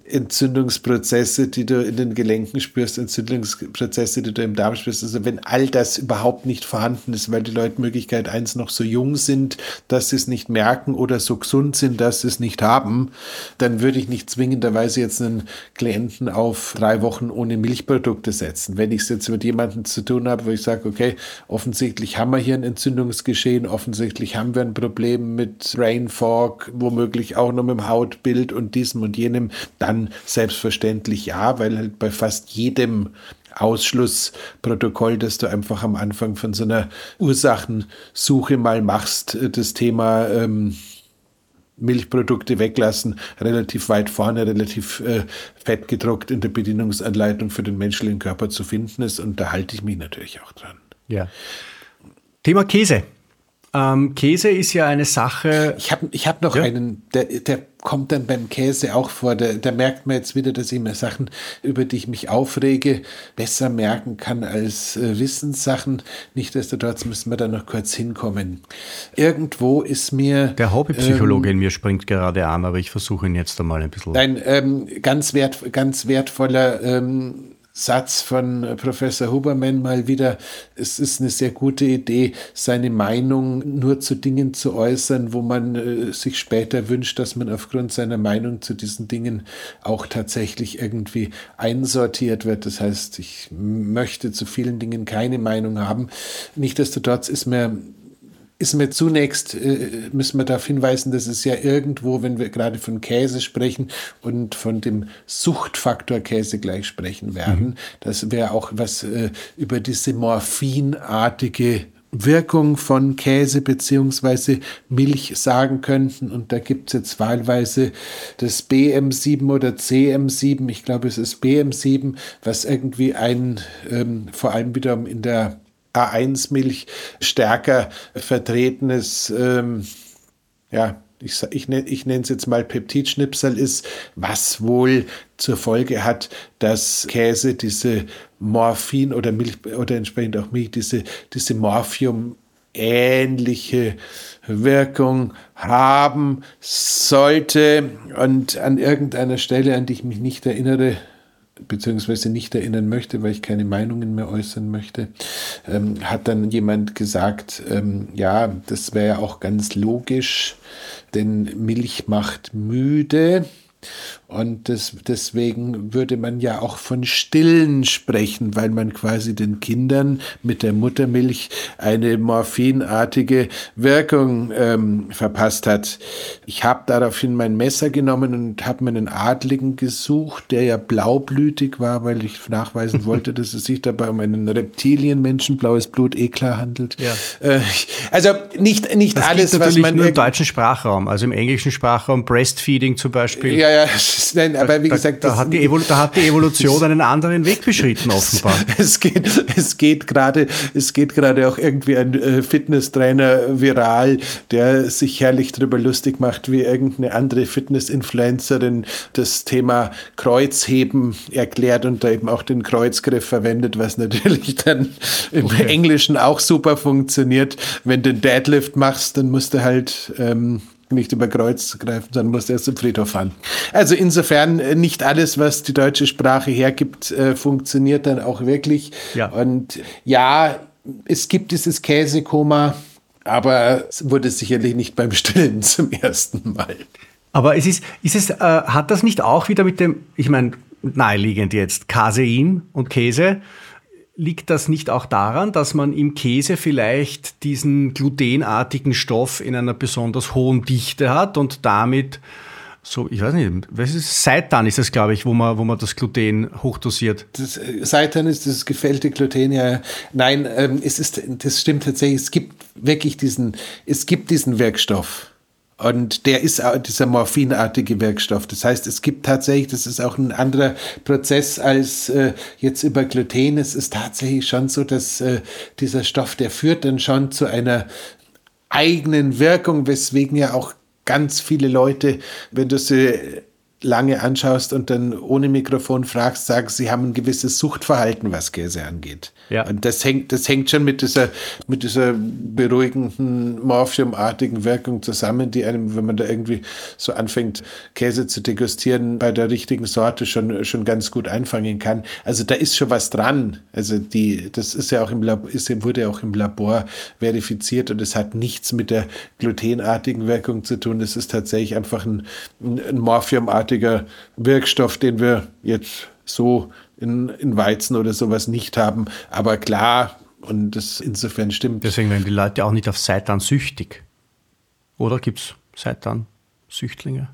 Entzündungsprozesse, die du in den Gelenken spürst, Entzündungsprozesse, die du im Darm spürst. Also wenn all das überhaupt nicht vorhanden ist, weil die Leute Möglichkeit eins noch so jung sind, dass sie es nicht merken oder so gesund sind, dass sie es nicht haben, dann würde ich nicht zwingenderweise jetzt einen Klienten auf drei Wochen ohne Milchprodukte setzen. Wenn ich es jetzt mit jemandem zu tun habe, wo ich sage, okay, offensichtlich haben wir hier ein Entzündungsgeschehen, offensichtlich haben wir ein Problem mit Brain Fog, womöglich auch noch mit dem Hautbild und diesem und jenem, dann selbstverständlich ja, weil halt bei fast jedem Ausschlussprotokoll, das du einfach am Anfang von so einer Ursachensuche mal machst, äh, das Thema ähm, Milchprodukte weglassen, relativ weit vorne, relativ äh, fett gedruckt in der Bedienungsanleitung für den menschlichen Körper zu finden ist. Und da halte ich mich natürlich auch dran. Ja. Thema Käse. Ähm, Käse ist ja eine Sache. Ich habe ich hab noch ja. einen, der, der kommt dann beim Käse auch vor. Da, da merkt man jetzt wieder, dass ich mir Sachen, über die ich mich aufrege, besser merken kann als äh, Wissenssachen. Nichtsdestotrotz müssen wir da noch kurz hinkommen. Irgendwo ist mir. Der Hobbypsychologe ähm, in mir springt gerade an, aber ich versuche ihn jetzt einmal ein bisschen. Ein ähm, ganz, wert, ganz wertvoller ähm, Satz von Professor Huberman mal wieder, es ist eine sehr gute Idee, seine Meinung nur zu Dingen zu äußern, wo man äh, sich später wünscht, dass man aufgrund seiner Meinung zu diesen Dingen auch tatsächlich irgendwie einsortiert wird. Das heißt, ich möchte zu vielen Dingen keine Meinung haben. Nichtsdestotrotz ist mir ist mir zunächst, äh, müssen wir darauf hinweisen, dass es ja irgendwo, wenn wir gerade von Käse sprechen und von dem Suchtfaktor Käse gleich sprechen werden, mhm. dass wir auch was äh, über diese morphinartige Wirkung von Käse beziehungsweise Milch sagen könnten. Und da gibt es jetzt wahlweise das BM7 oder CM7, ich glaube es ist BM7, was irgendwie ein, ähm, vor allem wiederum in der A1-Milch stärker vertretenes, ähm, ja, ich, ich, ich nenne es jetzt mal Peptidschnipsel ist, was wohl zur Folge hat, dass Käse diese Morphin oder Milch oder entsprechend auch Milch diese, diese Morphium ähnliche Wirkung haben sollte. Und an irgendeiner Stelle, an die ich mich nicht erinnere, beziehungsweise nicht erinnern möchte, weil ich keine Meinungen mehr äußern möchte, ähm, hat dann jemand gesagt, ähm, ja, das wäre ja auch ganz logisch, denn Milch macht müde und das, deswegen würde man ja auch von Stillen sprechen, weil man quasi den Kindern mit der Muttermilch eine morphinartige Wirkung ähm, verpasst hat. Ich habe daraufhin mein Messer genommen und habe mir einen Adligen gesucht, der ja blaublütig war, weil ich nachweisen wollte, dass es sich dabei um einen Reptilienmenschen, blaues Blut, eh klar handelt. Ja. Äh, also nicht, nicht das alles, was man... nur im deutschen Sprachraum, also im englischen Sprachraum, Breastfeeding zum Beispiel. Ja, ja, nein, aber wie da, gesagt, da, hat die da hat die Evolution einen anderen Weg beschritten, offenbar. es geht, es geht gerade, es geht gerade auch irgendwie ein äh, Fitnesstrainer viral, der sich herrlich darüber lustig macht, wie irgendeine andere Fitness-Influencerin das Thema Kreuzheben erklärt und da eben auch den Kreuzgriff verwendet, was natürlich dann im okay. Englischen auch super funktioniert. Wenn du den Deadlift machst, dann musst du halt ähm, nicht über Kreuz greifen, sondern muss erst zum Friedhof fahren. Also insofern äh, nicht alles, was die deutsche Sprache hergibt, äh, funktioniert dann auch wirklich. Ja. Und ja, es gibt dieses Käsekoma, aber es wurde sicherlich nicht beim Stillen zum ersten Mal. Aber es ist, ist es, äh, hat das nicht auch wieder mit dem, ich meine, naheliegend jetzt, Casein und Käse, liegt das nicht auch daran, dass man im Käse vielleicht diesen glutenartigen Stoff in einer besonders hohen Dichte hat und damit so, ich weiß nicht, was ist Seitan ist das, glaube ich, wo man, wo man das Gluten hochdosiert. Das, äh, Seitan ist das gefällte Gluten, ja. Nein, ähm, es ist, das stimmt tatsächlich. Es gibt wirklich diesen, es gibt diesen Wirkstoff. Und der ist auch dieser morphinartige Wirkstoff. Das heißt, es gibt tatsächlich, das ist auch ein anderer Prozess als äh, jetzt über Gluten. Es ist tatsächlich schon so, dass äh, dieser Stoff, der führt dann schon zu einer eigenen Wirkung, weswegen ja auch ganz viele Leute, wenn du sie lange anschaust und dann ohne Mikrofon fragst, sagen, sie haben ein gewisses Suchtverhalten, was Käse angeht. Ja. Und das hängt, das hängt schon mit dieser, mit dieser beruhigenden, morphiumartigen Wirkung zusammen, die einem, wenn man da irgendwie so anfängt, Käse zu degustieren, bei der richtigen Sorte schon, schon ganz gut einfangen kann. Also da ist schon was dran. Also die, das ist ja auch im Labor, ist, wurde ja auch im Labor verifiziert und es hat nichts mit der glutenartigen Wirkung zu tun. Es ist tatsächlich einfach ein, ein morphiumartiger großartiger Wirkstoff, den wir jetzt so in, in Weizen oder sowas nicht haben. Aber klar, und das insofern stimmt. Deswegen werden die Leute auch nicht auf Seitan süchtig. Oder gibt es Seitan-Süchtlinge?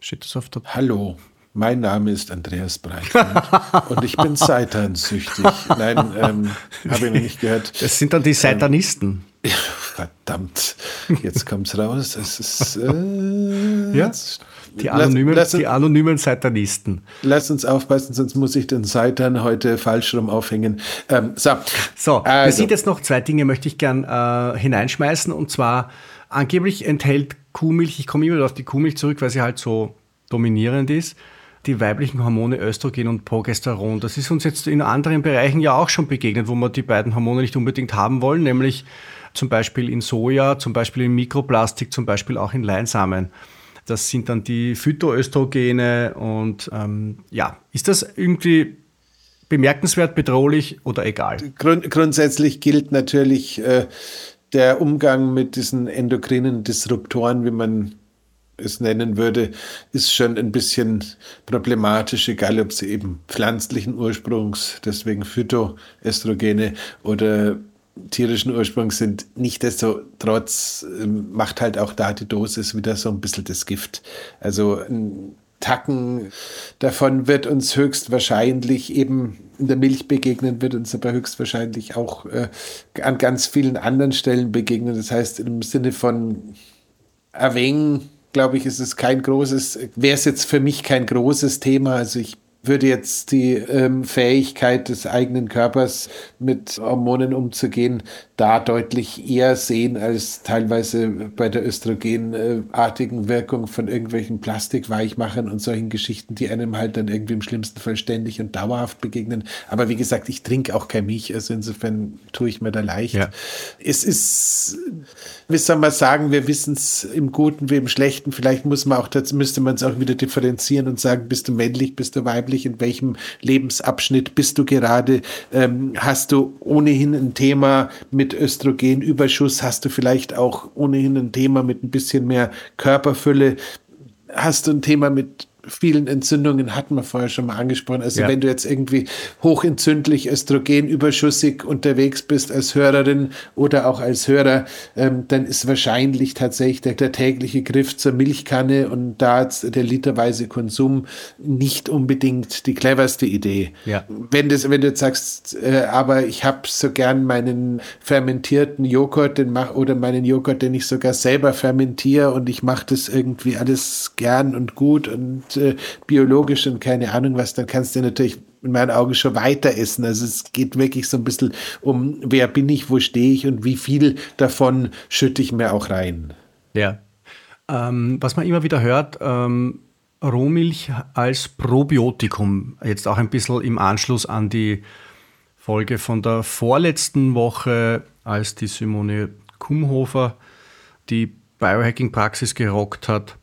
Steht das auf der. Hallo. Mein Name ist Andreas Breit und ich bin Seitan-süchtig. Nein, ähm, habe ich noch nicht gehört. Das sind dann die Seitanisten. Ähm, verdammt, jetzt kommt es raus. Es ist. Äh, ja? Die anonymen, lass, lass, die anonymen Satanisten. Lass uns aufpassen, sonst muss ich den Satan heute falsch rum aufhängen. Ähm, so, so also. wir sind jetzt noch zwei Dinge, möchte ich gern äh, hineinschmeißen. Und zwar, angeblich enthält Kuhmilch, ich komme immer wieder auf die Kuhmilch zurück, weil sie halt so dominierend ist, die weiblichen Hormone Östrogen und Progesteron. Das ist uns jetzt in anderen Bereichen ja auch schon begegnet, wo wir die beiden Hormone nicht unbedingt haben wollen, nämlich zum Beispiel in Soja, zum Beispiel in Mikroplastik, zum Beispiel auch in Leinsamen. Das sind dann die Phytoöstrogene und ähm, ja, ist das irgendwie bemerkenswert, bedrohlich oder egal? Grund, grundsätzlich gilt natürlich äh, der Umgang mit diesen endokrinen Disruptoren, wie man es nennen würde, ist schon ein bisschen problematisch, egal ob sie eben pflanzlichen Ursprungs, deswegen Phytoestrogene oder tierischen Ursprungs sind. Nichtsdestotrotz ähm, macht halt auch da die Dosis wieder so ein bisschen das Gift. Also ein Tacken davon wird uns höchstwahrscheinlich eben in der Milch begegnen, wird uns aber höchstwahrscheinlich auch äh, an ganz vielen anderen Stellen begegnen. Das heißt, im Sinne von erwähnen, glaube ich, ist es kein großes, wäre es jetzt für mich kein großes Thema. Also ich würde jetzt die ähm, Fähigkeit des eigenen Körpers mit Hormonen umzugehen da deutlich eher sehen als teilweise bei der östrogenartigen Wirkung von irgendwelchen Plastikweichmachern und solchen Geschichten, die einem halt dann irgendwie im schlimmsten Fall ständig und dauerhaft begegnen. Aber wie gesagt, ich trinke auch kein Milch, also insofern tue ich mir da leicht. Ja. Es ist, wie soll man sagen, wir wissen es im Guten wie im Schlechten. Vielleicht muss man auch, dazu müsste man es auch wieder differenzieren und sagen, bist du männlich, bist du weiblich, in welchem Lebensabschnitt bist du gerade, ähm, hast du ohnehin ein Thema mit Östrogenüberschuss hast du vielleicht auch ohnehin ein Thema mit ein bisschen mehr Körperfülle. Hast du ein Thema mit vielen Entzündungen hatten wir vorher schon mal angesprochen. Also ja. wenn du jetzt irgendwie hochentzündlich, östrogenüberschüssig unterwegs bist als Hörerin oder auch als Hörer, ähm, dann ist wahrscheinlich tatsächlich der, der, tägliche Griff zur Milchkanne und da der literweise Konsum nicht unbedingt die cleverste Idee. Ja. Wenn, das, wenn du jetzt sagst, äh, aber ich habe so gern meinen fermentierten Joghurt den mach, oder meinen Joghurt, den ich sogar selber fermentiere und ich mache das irgendwie alles gern und gut und äh, biologisch und keine Ahnung was, dann kannst du natürlich in meinen Augen schon weiter essen. Also es geht wirklich so ein bisschen um, wer bin ich, wo stehe ich und wie viel davon schütte ich mir auch rein. Ja. Ähm, was man immer wieder hört, ähm, Rohmilch als Probiotikum, jetzt auch ein bisschen im Anschluss an die Folge von der vorletzten Woche, als die Simone Kumhofer die Biohacking-Praxis gerockt hat.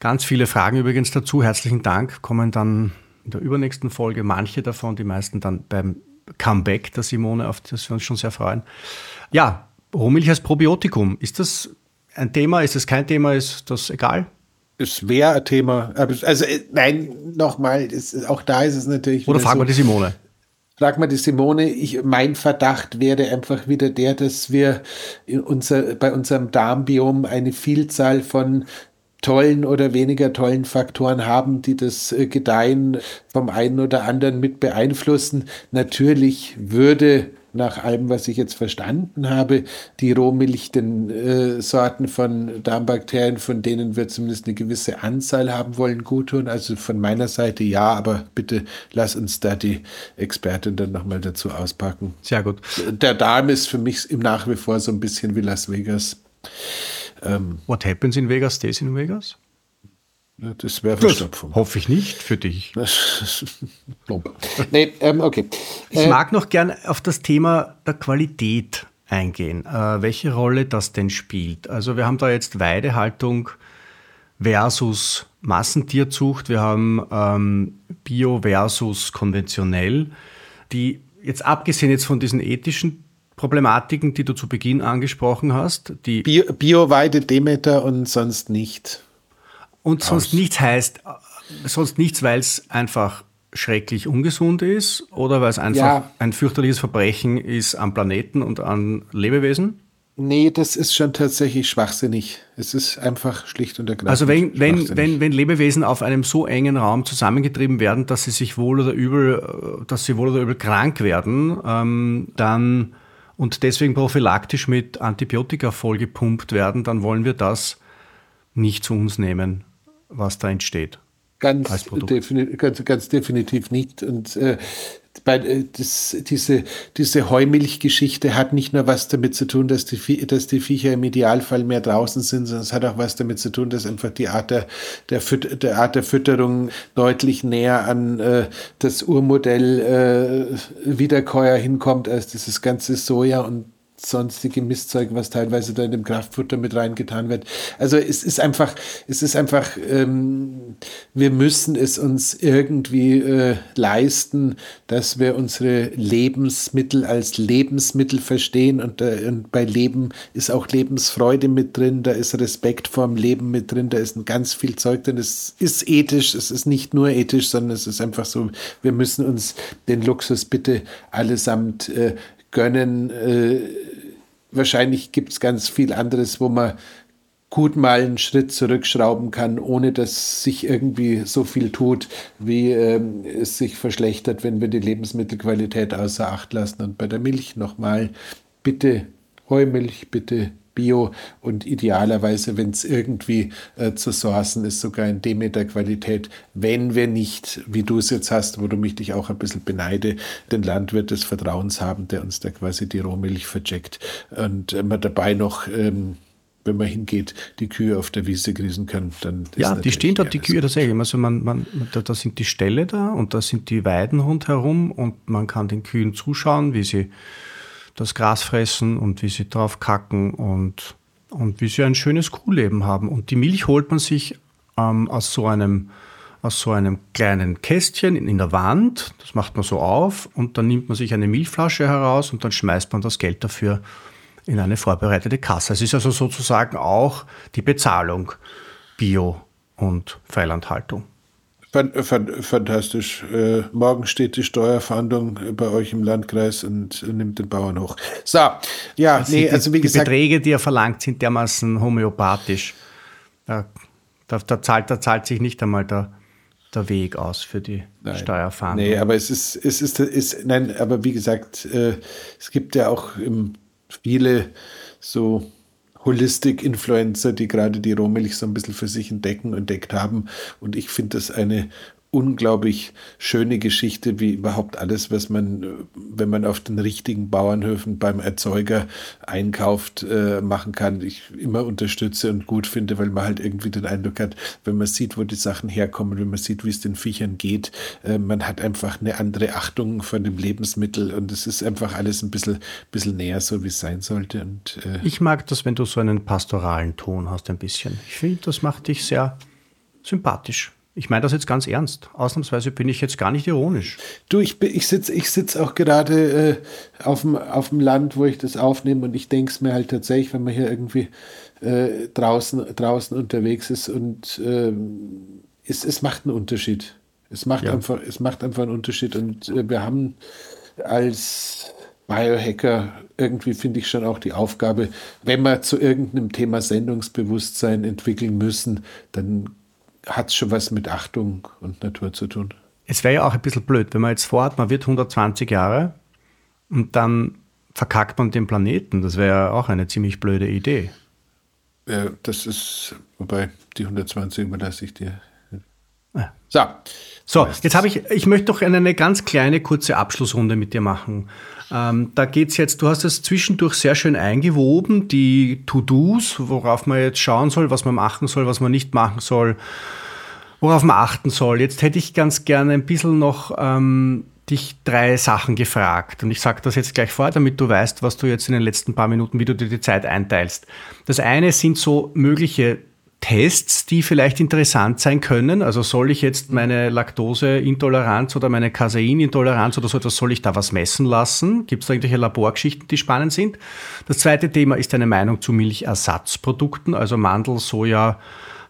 Ganz viele Fragen übrigens dazu. Herzlichen Dank. Kommen dann in der übernächsten Folge manche davon, die meisten dann beim Comeback der Simone, auf das wir uns schon sehr freuen. Ja, Rohmilch als Probiotikum. Ist das ein Thema? Ist es kein Thema? Ist das egal? Es wäre ein Thema. Also äh, nein, nochmal, auch da ist es natürlich. Oder fragen so, wir die Simone. Frag mal die Simone, ich, mein Verdacht wäre einfach wieder der, dass wir unser, bei unserem Darmbiom eine Vielzahl von tollen oder weniger tollen Faktoren haben, die das äh, Gedeihen vom einen oder anderen mit beeinflussen. Natürlich würde nach allem, was ich jetzt verstanden habe, die Rohmilch den äh, Sorten von Darmbakterien, von denen wir zumindest eine gewisse Anzahl haben wollen, gut tun. Also von meiner Seite ja, aber bitte lass uns da die Expertin dann nochmal dazu auspacken. Sehr gut. Der Darm ist für mich im nach wie vor so ein bisschen wie Las Vegas. Ähm, What happens in Vegas stays in Vegas? Das wäre Verstopfung. Hoffe ich nicht für dich. nee, ähm, okay. Ich äh, mag noch gern auf das Thema der Qualität eingehen, äh, welche Rolle das denn spielt. Also wir haben da jetzt Weidehaltung versus Massentierzucht, wir haben ähm, Bio versus konventionell, die jetzt abgesehen jetzt von diesen ethischen Problematiken, die du zu Beginn angesprochen hast. Die Bio-Weide, Demeter und sonst nicht. Und sonst Aus. nichts heißt, sonst nichts, weil es einfach schrecklich ungesund ist oder weil es einfach ja. ein fürchterliches Verbrechen ist am Planeten und an Lebewesen? Nee, das ist schon tatsächlich schwachsinnig. Es ist einfach schlicht und ergreifend. Also wenn, wenn, wenn, wenn Lebewesen auf einem so engen Raum zusammengetrieben werden, dass sie sich wohl oder übel, dass sie wohl oder übel krank werden, ähm, dann und deswegen prophylaktisch mit Antibiotika vollgepumpt werden, dann wollen wir das nicht zu uns nehmen, was da entsteht. Ganz, defini ganz, ganz definitiv nicht. Und äh, bei, äh, das, diese, diese Heumilchgeschichte hat nicht nur was damit zu tun, dass die, dass die Viecher im Idealfall mehr draußen sind, sondern es hat auch was damit zu tun, dass einfach die Art der, der, Füt der Art der Fütterung deutlich näher an äh, das Urmodell äh, Wiederkäuer hinkommt, als dieses ganze Soja und sonstige Mistzeug, was teilweise da in dem Kraftfutter mit reingetan wird. Also es ist einfach, es ist einfach, ähm, wir müssen es uns irgendwie äh, leisten, dass wir unsere Lebensmittel als Lebensmittel verstehen und, äh, und bei Leben ist auch Lebensfreude mit drin, da ist Respekt vorm Leben mit drin, da ist ganz viel Zeug drin. Es ist ethisch, es ist nicht nur ethisch, sondern es ist einfach so, wir müssen uns den Luxus bitte allesamt äh, gönnen. Äh, wahrscheinlich gibt es ganz viel anderes, wo man gut mal einen Schritt zurückschrauben kann, ohne dass sich irgendwie so viel tut, wie ähm, es sich verschlechtert, wenn wir die Lebensmittelqualität außer Acht lassen. Und bei der Milch nochmal, bitte Heumilch, bitte Bio und idealerweise, wenn es irgendwie äh, zu sourcen ist, sogar in Demeter-Qualität, wenn wir nicht, wie du es jetzt hast, wo du mich dich auch ein bisschen beneide, den Landwirt des Vertrauens haben, der uns da quasi die Rohmilch vercheckt und äh, man dabei noch ähm, wenn man hingeht, die Kühe auf der Wiese grießen kann, dann Ja, die stehen dort, die Kühe tatsächlich. Also man, man, da, da, sind die Ställe da und da sind die Weiden rundherum und man kann den Kühen zuschauen, wie sie das Gras fressen und wie sie drauf kacken und, und wie sie ein schönes Kuhleben haben. Und die Milch holt man sich ähm, aus, so einem, aus so einem kleinen Kästchen in, in der Wand. Das macht man so auf und dann nimmt man sich eine Milchflasche heraus und dann schmeißt man das Geld dafür in eine vorbereitete Kasse. Es ist also sozusagen auch die Bezahlung Bio und Freilandhaltung. Fantastisch. Äh, morgen steht die Steuerfahndung bei euch im Landkreis und nimmt den Bauern hoch. So, ja, das nee, also wie die gesagt. Die Beträge, die er verlangt, sind dermaßen homöopathisch. Da, da, da, zahlt, da zahlt sich nicht einmal der, der Weg aus für die nein, Steuerfahndung. Nee, aber es ist, es ist, ist nein, aber wie gesagt, äh, es gibt ja auch viele so Holistic-Influencer, die gerade die Rohmilch so ein bisschen für sich entdecken, entdeckt haben. Und ich finde das eine unglaublich schöne Geschichte, wie überhaupt alles, was man, wenn man auf den richtigen Bauernhöfen beim Erzeuger einkauft, äh, machen kann. Ich immer unterstütze und gut finde, weil man halt irgendwie den Eindruck hat, wenn man sieht, wo die Sachen herkommen, wenn man sieht, wie es den Viechern geht, äh, man hat einfach eine andere Achtung von dem Lebensmittel und es ist einfach alles ein bisschen, bisschen näher, so wie es sein sollte. Und, äh ich mag das, wenn du so einen pastoralen Ton hast, ein bisschen. Ich finde, das macht dich sehr sympathisch. Ich meine das jetzt ganz ernst. Ausnahmsweise bin ich jetzt gar nicht ironisch. Du, ich, ich sitze ich sitz auch gerade äh, auf, dem, Land, wo ich das aufnehme und ich denke es mir halt tatsächlich, wenn man hier irgendwie äh, draußen, draußen unterwegs ist und äh, es, es macht einen Unterschied. Es macht, ja. einfach, es macht einfach einen Unterschied und äh, wir haben als Biohacker irgendwie finde ich schon auch die Aufgabe, wenn wir zu irgendeinem Thema Sendungsbewusstsein entwickeln müssen, dann hat es schon was mit Achtung und Natur zu tun. Es wäre ja auch ein bisschen blöd, wenn man jetzt vorhat, man wird 120 Jahre und dann verkackt man den Planeten. Das wäre ja auch eine ziemlich blöde Idee. Ja, das ist, wobei die 120 überlasse ich dir. So. So, jetzt habe ich, ich möchte doch eine, eine ganz kleine, kurze Abschlussrunde mit dir machen. Ähm, da geht es jetzt, du hast es zwischendurch sehr schön eingewoben, die To-Dos, worauf man jetzt schauen soll, was man machen soll, was man nicht machen soll, worauf man achten soll. Jetzt hätte ich ganz gerne ein bisschen noch ähm, dich drei Sachen gefragt. Und ich sage das jetzt gleich vor, damit du weißt, was du jetzt in den letzten paar Minuten, wie du dir die Zeit einteilst. Das eine sind so mögliche Tests, die vielleicht interessant sein können? Also soll ich jetzt meine Laktoseintoleranz oder meine Caseinintoleranz oder so etwas, soll ich da was messen lassen? Gibt es da irgendwelche Laborgeschichten, die spannend sind? Das zweite Thema ist eine Meinung zu Milchersatzprodukten, also Mandel, Soja,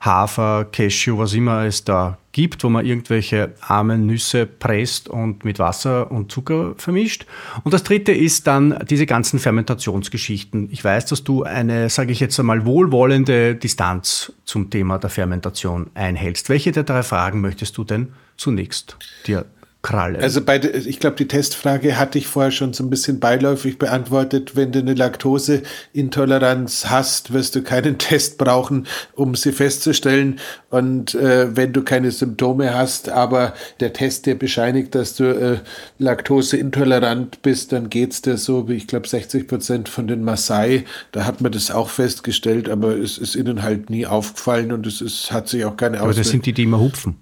Hafer, Cashew, was immer es da gibt, wo man irgendwelche armen Nüsse presst und mit Wasser und Zucker vermischt. Und das dritte ist dann diese ganzen Fermentationsgeschichten. Ich weiß, dass du eine, sage ich jetzt einmal, wohlwollende Distanz zum Thema der Fermentation einhältst. Welche der drei Fragen möchtest du denn zunächst dir Kralle. Also bei, ich glaube, die Testfrage hatte ich vorher schon so ein bisschen beiläufig beantwortet. Wenn du eine Laktoseintoleranz hast, wirst du keinen Test brauchen, um sie festzustellen. Und äh, wenn du keine Symptome hast, aber der Test dir bescheinigt, dass du äh, laktoseintolerant bist, dann geht es dir so wie, ich glaube, 60 Prozent von den Maasai. Da hat man das auch festgestellt, aber es ist ihnen halt nie aufgefallen und es ist, hat sich auch keine Auswirkungen. Aber das sind die, die immer hupfen.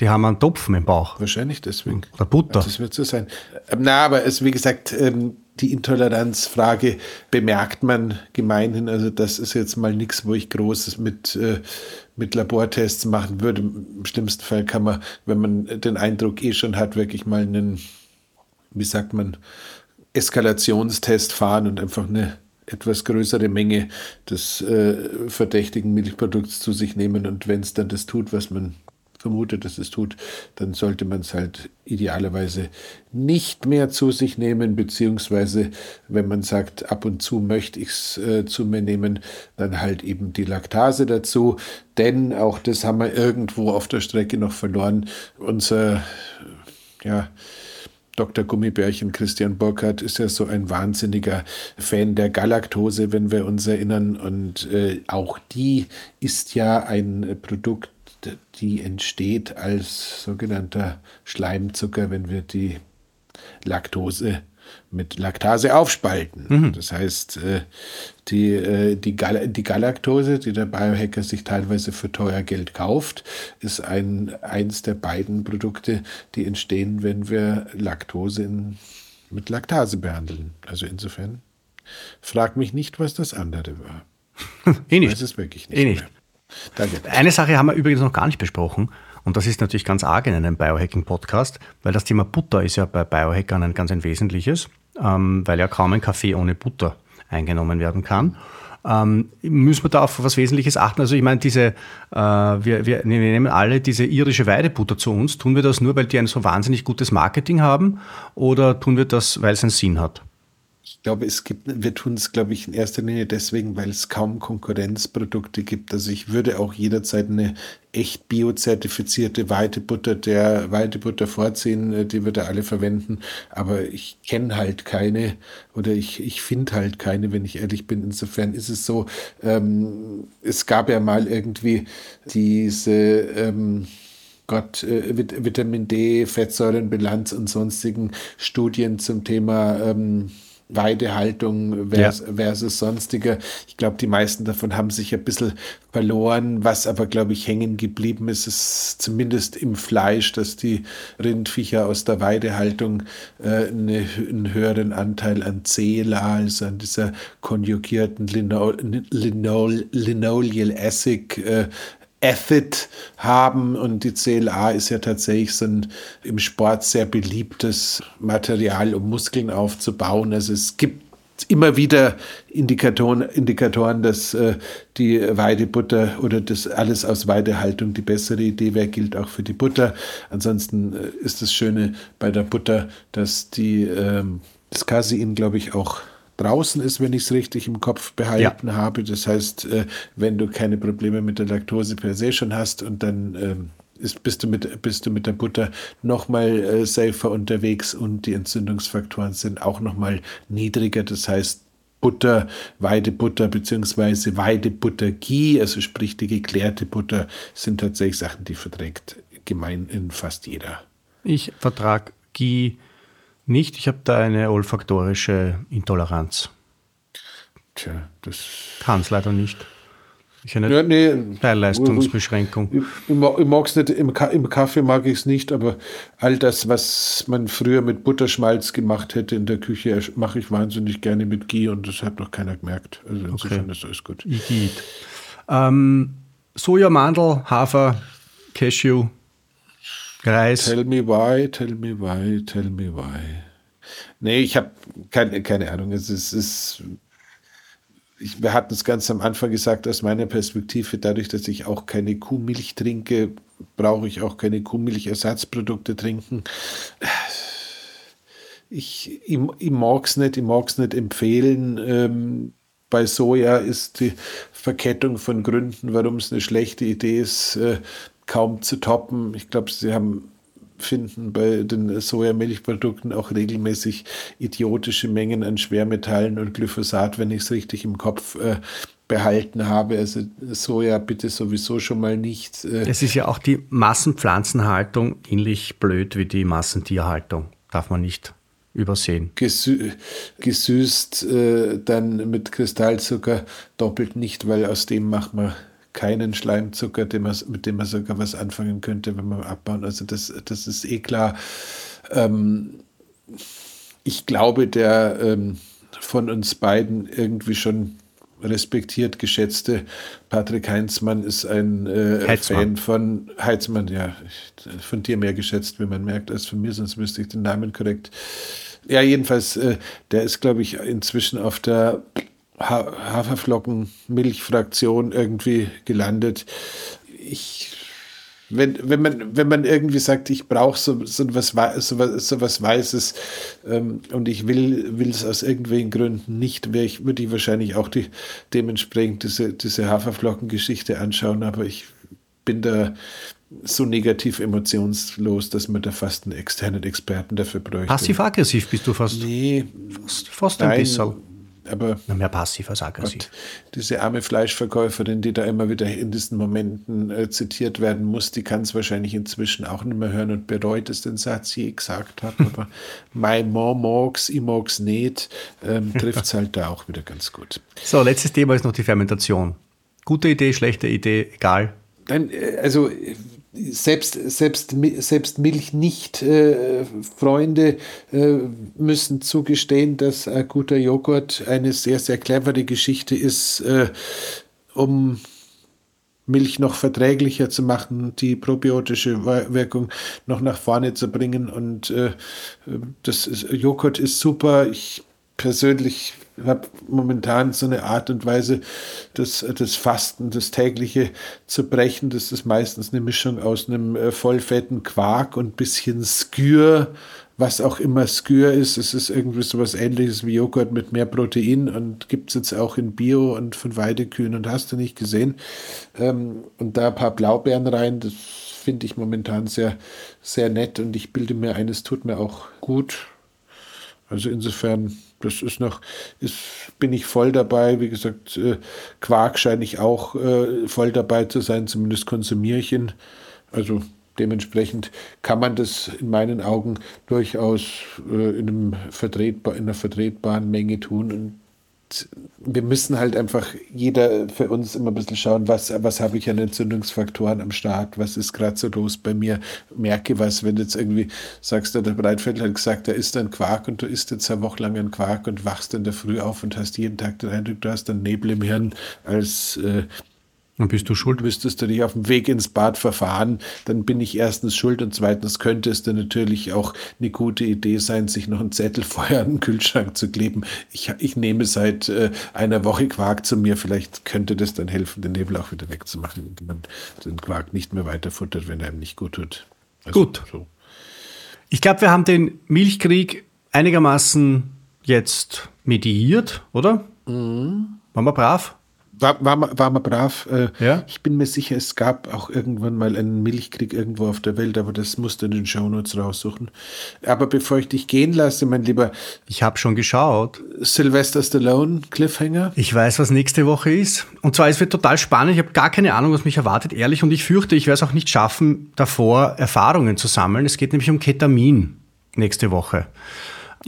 Die haben einen Topfen im Bauch. Wahrscheinlich deswegen. Oder Butter. Das wird so sein. Ähm, na, aber es, wie gesagt, ähm, die Intoleranzfrage bemerkt man gemeinhin. Also das ist jetzt mal nichts, wo ich Großes mit, äh, mit Labortests machen würde. Im schlimmsten Fall kann man, wenn man den Eindruck eh schon hat, wirklich mal einen, wie sagt man, Eskalationstest fahren und einfach eine etwas größere Menge des äh, verdächtigen Milchprodukts zu sich nehmen. Und wenn es dann das tut, was man vermutet, dass es tut, dann sollte man es halt idealerweise nicht mehr zu sich nehmen, beziehungsweise wenn man sagt, ab und zu möchte ich es äh, zu mir nehmen, dann halt eben die Laktase dazu. Denn auch das haben wir irgendwo auf der Strecke noch verloren. Unser, ja, Dr. Gummibärchen Christian Burkhardt ist ja so ein wahnsinniger Fan der Galaktose, wenn wir uns erinnern. Und äh, auch die ist ja ein Produkt, die entsteht als sogenannter Schleimzucker, wenn wir die Laktose mit Laktase aufspalten. Mhm. Das heißt, äh, die, äh, die, Gal die Galaktose, die der Biohacker sich teilweise für teuer Geld kauft, ist ein, eins der beiden Produkte, die entstehen, wenn wir Laktose in, mit Laktase behandeln. Also insofern frag mich nicht, was das andere war. eh nicht. Ich weiß es wirklich nicht. Eh nicht. Danke. Eine Sache haben wir übrigens noch gar nicht besprochen. Und das ist natürlich ganz arg in einem Biohacking-Podcast, weil das Thema Butter ist ja bei Biohackern ein ganz ein wesentliches, ähm, weil ja kaum ein Kaffee ohne Butter eingenommen werden kann. Ähm, müssen wir da auf was Wesentliches achten? Also ich meine, diese, äh, wir, wir, wir, nehmen alle diese irische Weidebutter zu uns. Tun wir das nur, weil die ein so wahnsinnig gutes Marketing haben oder tun wir das, weil es einen Sinn hat? Ich glaube, es gibt, wir tun es, glaube ich, in erster Linie deswegen, weil es kaum Konkurrenzprodukte gibt. Also ich würde auch jederzeit eine echt biozertifizierte Weidebutter der Weidebutter vorziehen, die wir da alle verwenden. Aber ich kenne halt keine oder ich, ich finde halt keine, wenn ich ehrlich bin. Insofern ist es so, ähm, es gab ja mal irgendwie diese ähm, Gott, äh, Vitamin D, Fettsäurenbilanz und sonstigen Studien zum Thema ähm, Weidehaltung vers ja. versus sonstige. Ich glaube, die meisten davon haben sich ein bisschen verloren. Was aber, glaube ich, hängen geblieben ist, ist zumindest im Fleisch, dass die Rindviecher aus der Weidehaltung äh, eine, einen höheren Anteil an CELA, also an dieser konjugierten Linol Linol Linoleal Acid äh, Acid haben und die CLA ist ja tatsächlich so ein im Sport sehr beliebtes Material, um Muskeln aufzubauen. Also es gibt immer wieder Indikatoren, Indikatoren dass äh, die Weidebutter oder das alles aus Weidehaltung die bessere Idee wäre, gilt auch für die Butter. Ansonsten äh, ist das Schöne bei der Butter, dass die ähm, das Casein, glaube ich, auch draußen ist, wenn ich es richtig im Kopf behalten ja. habe. Das heißt, äh, wenn du keine Probleme mit der Laktose per se schon hast und dann ähm, ist, bist, du mit, bist du mit der Butter nochmal äh, safer unterwegs und die Entzündungsfaktoren sind auch nochmal niedriger. Das heißt, Butter, Weidebutter beziehungsweise Weidebutter-Ghee, also sprich die geklärte Butter, sind tatsächlich Sachen, die verträgt gemein in fast jeder. Ich vertrage Ghee nicht. Ich habe da eine olfaktorische Intoleranz. Tja, das. Kann es leider nicht. Ich eine ja, nee, Teilleistungsbeschränkung. Ich, ich, ich mag es nicht, im, Kaffee mag ich es nicht, aber all das, was man früher mit Butterschmalz gemacht hätte in der Küche, mache ich wahnsinnig gerne mit Ghee und das hat noch keiner gemerkt. Also insofern okay. ist alles gut. Ähm, Soja, Mandel, Hafer, Cashew, Reis. Tell me why, tell me why, tell me why. Nee, ich habe keine, keine Ahnung. Es ist, es ist ich, wir hatten es ganz am Anfang gesagt, aus meiner Perspektive, dadurch, dass ich auch keine Kuhmilch trinke, brauche ich auch keine Kuhmilchersatzprodukte trinken. Ich, ich, ich mag es nicht, ich mag es nicht empfehlen. Ähm, bei Soja ist die Verkettung von Gründen, warum es eine schlechte Idee ist, äh, kaum zu toppen. Ich glaube, sie haben finden bei den Sojamilchprodukten auch regelmäßig idiotische Mengen an Schwermetallen und Glyphosat, wenn ich es richtig im Kopf äh, behalten habe. Also Soja bitte sowieso schon mal nicht. Äh es ist ja auch die Massenpflanzenhaltung ähnlich blöd wie die Massentierhaltung. Darf man nicht übersehen. Gesü gesüßt äh, dann mit Kristallzucker doppelt nicht, weil aus dem macht man keinen Schleimzucker, den man, mit dem man sogar was anfangen könnte, wenn man abbauen. Also das, das ist eh klar. Ähm, ich glaube, der ähm, von uns beiden irgendwie schon respektiert, geschätzte Patrick Heinzmann ist ein äh, Fan von Heinzmann, ja, von dir mehr geschätzt, wie man merkt, als von mir, sonst müsste ich den Namen korrekt. Ja, jedenfalls, äh, der ist, glaube ich, inzwischen auf der ha Haferflocken-Milchfraktion irgendwie gelandet. Ich wenn, wenn, man, wenn man irgendwie sagt, ich brauche so, so, was, so, was, so was Weißes ähm, und ich will, will es aus irgendwelchen Gründen nicht, ich, würde ich wahrscheinlich auch die, dementsprechend diese, diese Haferflockengeschichte anschauen, aber ich bin da so negativ emotionslos, dass man da fast einen externen Experten dafür bräuchte. Passiv-aggressiv bist du fast. Nee. Fast, fast ein bisschen. Aber mehr passiv als aggressiv. Gott, diese arme Fleischverkäuferin, die da immer wieder in diesen Momenten äh, zitiert werden muss, die kann es wahrscheinlich inzwischen auch nicht mehr hören und bereut es, den Satz je gesagt hat. Aber mein Mom mag's, ich mag's nicht, ähm, trifft es halt da auch wieder ganz gut. So, letztes Thema ist noch die Fermentation. Gute Idee, schlechte Idee, egal. Nein, äh, also selbst, selbst, selbst Milch nicht äh, Freunde äh, müssen zugestehen, dass ein guter Joghurt eine sehr, sehr clevere Geschichte ist, äh, um Milch noch verträglicher zu machen, die probiotische Wirkung noch nach vorne zu bringen. Und äh, das ist, Joghurt ist super. Ich persönlich habe momentan so eine Art und Weise, das, das Fasten, das tägliche zu brechen. Das ist meistens eine Mischung aus einem äh, vollfetten Quark und bisschen Skür, was auch immer Skür ist. Es ist irgendwie so was ähnliches wie Joghurt mit mehr Protein und gibt es jetzt auch in Bio und von Weidekühen und hast du nicht gesehen. Ähm, und da ein paar Blaubeeren rein, das finde ich momentan sehr, sehr nett und ich bilde mir ein, es tut mir auch gut. Also insofern das ist noch, ist, bin ich voll dabei. Wie gesagt, äh, Quark scheine ich auch äh, voll dabei zu sein, zumindest konsumiere ich ihn. Also dementsprechend kann man das in meinen Augen durchaus äh, in, einem vertretbar, in einer vertretbaren Menge tun. Und wir müssen halt einfach jeder für uns immer ein bisschen schauen, was, was habe ich an Entzündungsfaktoren am Start, was ist gerade so los bei mir, merke was, wenn du jetzt irgendwie sagst, der Breitfeld hat gesagt, er isst ein Quark und du isst jetzt eine Woche lang einen Quark und wachst in der Früh auf und hast jeden Tag den Eindruck, du hast einen Nebel im Hirn als äh, dann bist du schuld. Müsstest du dich auf dem Weg ins Bad verfahren, dann bin ich erstens schuld und zweitens könnte es dann natürlich auch eine gute Idee sein, sich noch einen Zettel vorher an den Kühlschrank zu kleben. Ich, ich nehme seit äh, einer Woche Quark zu mir, vielleicht könnte das dann helfen, den Nebel auch wieder wegzumachen, wenn man den Quark nicht mehr weiterfuttert, wenn er einem nicht gut tut. Also, gut. So. Ich glaube, wir haben den Milchkrieg einigermaßen jetzt mediiert, oder? Mhm. Waren wir brav? War, war, war mal brav. Äh, ja? Ich bin mir sicher, es gab auch irgendwann mal einen Milchkrieg irgendwo auf der Welt, aber das musst du in den Shownotes raussuchen. Aber bevor ich dich gehen lasse, mein Lieber. Ich habe schon geschaut. Sylvester Stallone, Cliffhanger. Ich weiß, was nächste Woche ist. Und zwar, es wird total spannend. Ich habe gar keine Ahnung, was mich erwartet, ehrlich. Und ich fürchte, ich werde es auch nicht schaffen, davor Erfahrungen zu sammeln. Es geht nämlich um Ketamin nächste Woche.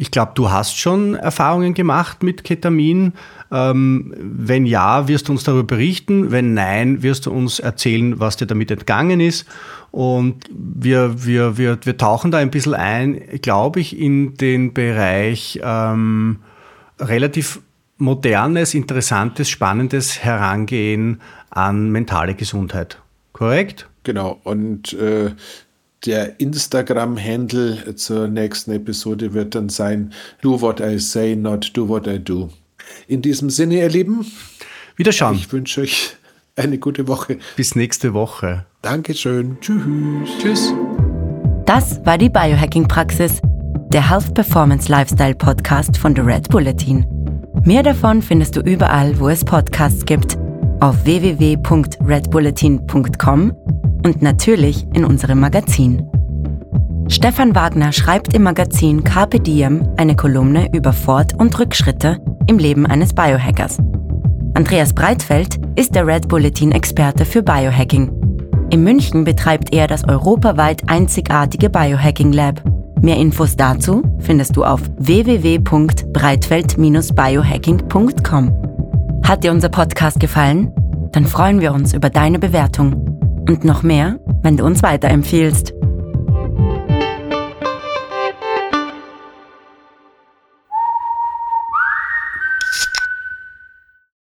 Ich glaube, du hast schon Erfahrungen gemacht mit Ketamin. Ähm, wenn ja, wirst du uns darüber berichten. Wenn nein, wirst du uns erzählen, was dir damit entgangen ist. Und wir, wir, wir, wir tauchen da ein bisschen ein, glaube ich, in den Bereich ähm, relativ modernes, interessantes, spannendes Herangehen an mentale Gesundheit. Korrekt? Genau. Und äh, der Instagram-Handle zur nächsten Episode wird dann sein Do what I say, not do what I do. In diesem Sinne, ihr Lieben, Wiederschauen. Ich wünsche euch eine gute Woche. Bis nächste Woche. Dankeschön. Tschüss. Tschüss. Das war die Biohacking-Praxis, der Health Performance Lifestyle Podcast von The Red Bulletin. Mehr davon findest du überall, wo es Podcasts gibt, auf www.redbulletin.com und natürlich in unserem Magazin. Stefan Wagner schreibt im Magazin Carpe Diem eine Kolumne über Fort- und Rückschritte im Leben eines Biohackers. Andreas Breitfeld ist der Red Bulletin-Experte für Biohacking. In München betreibt er das europaweit einzigartige Biohacking Lab. Mehr Infos dazu findest du auf www.breitfeld-biohacking.com. Hat dir unser Podcast gefallen? Dann freuen wir uns über deine Bewertung. Und noch mehr, wenn du uns weiterempfiehlst.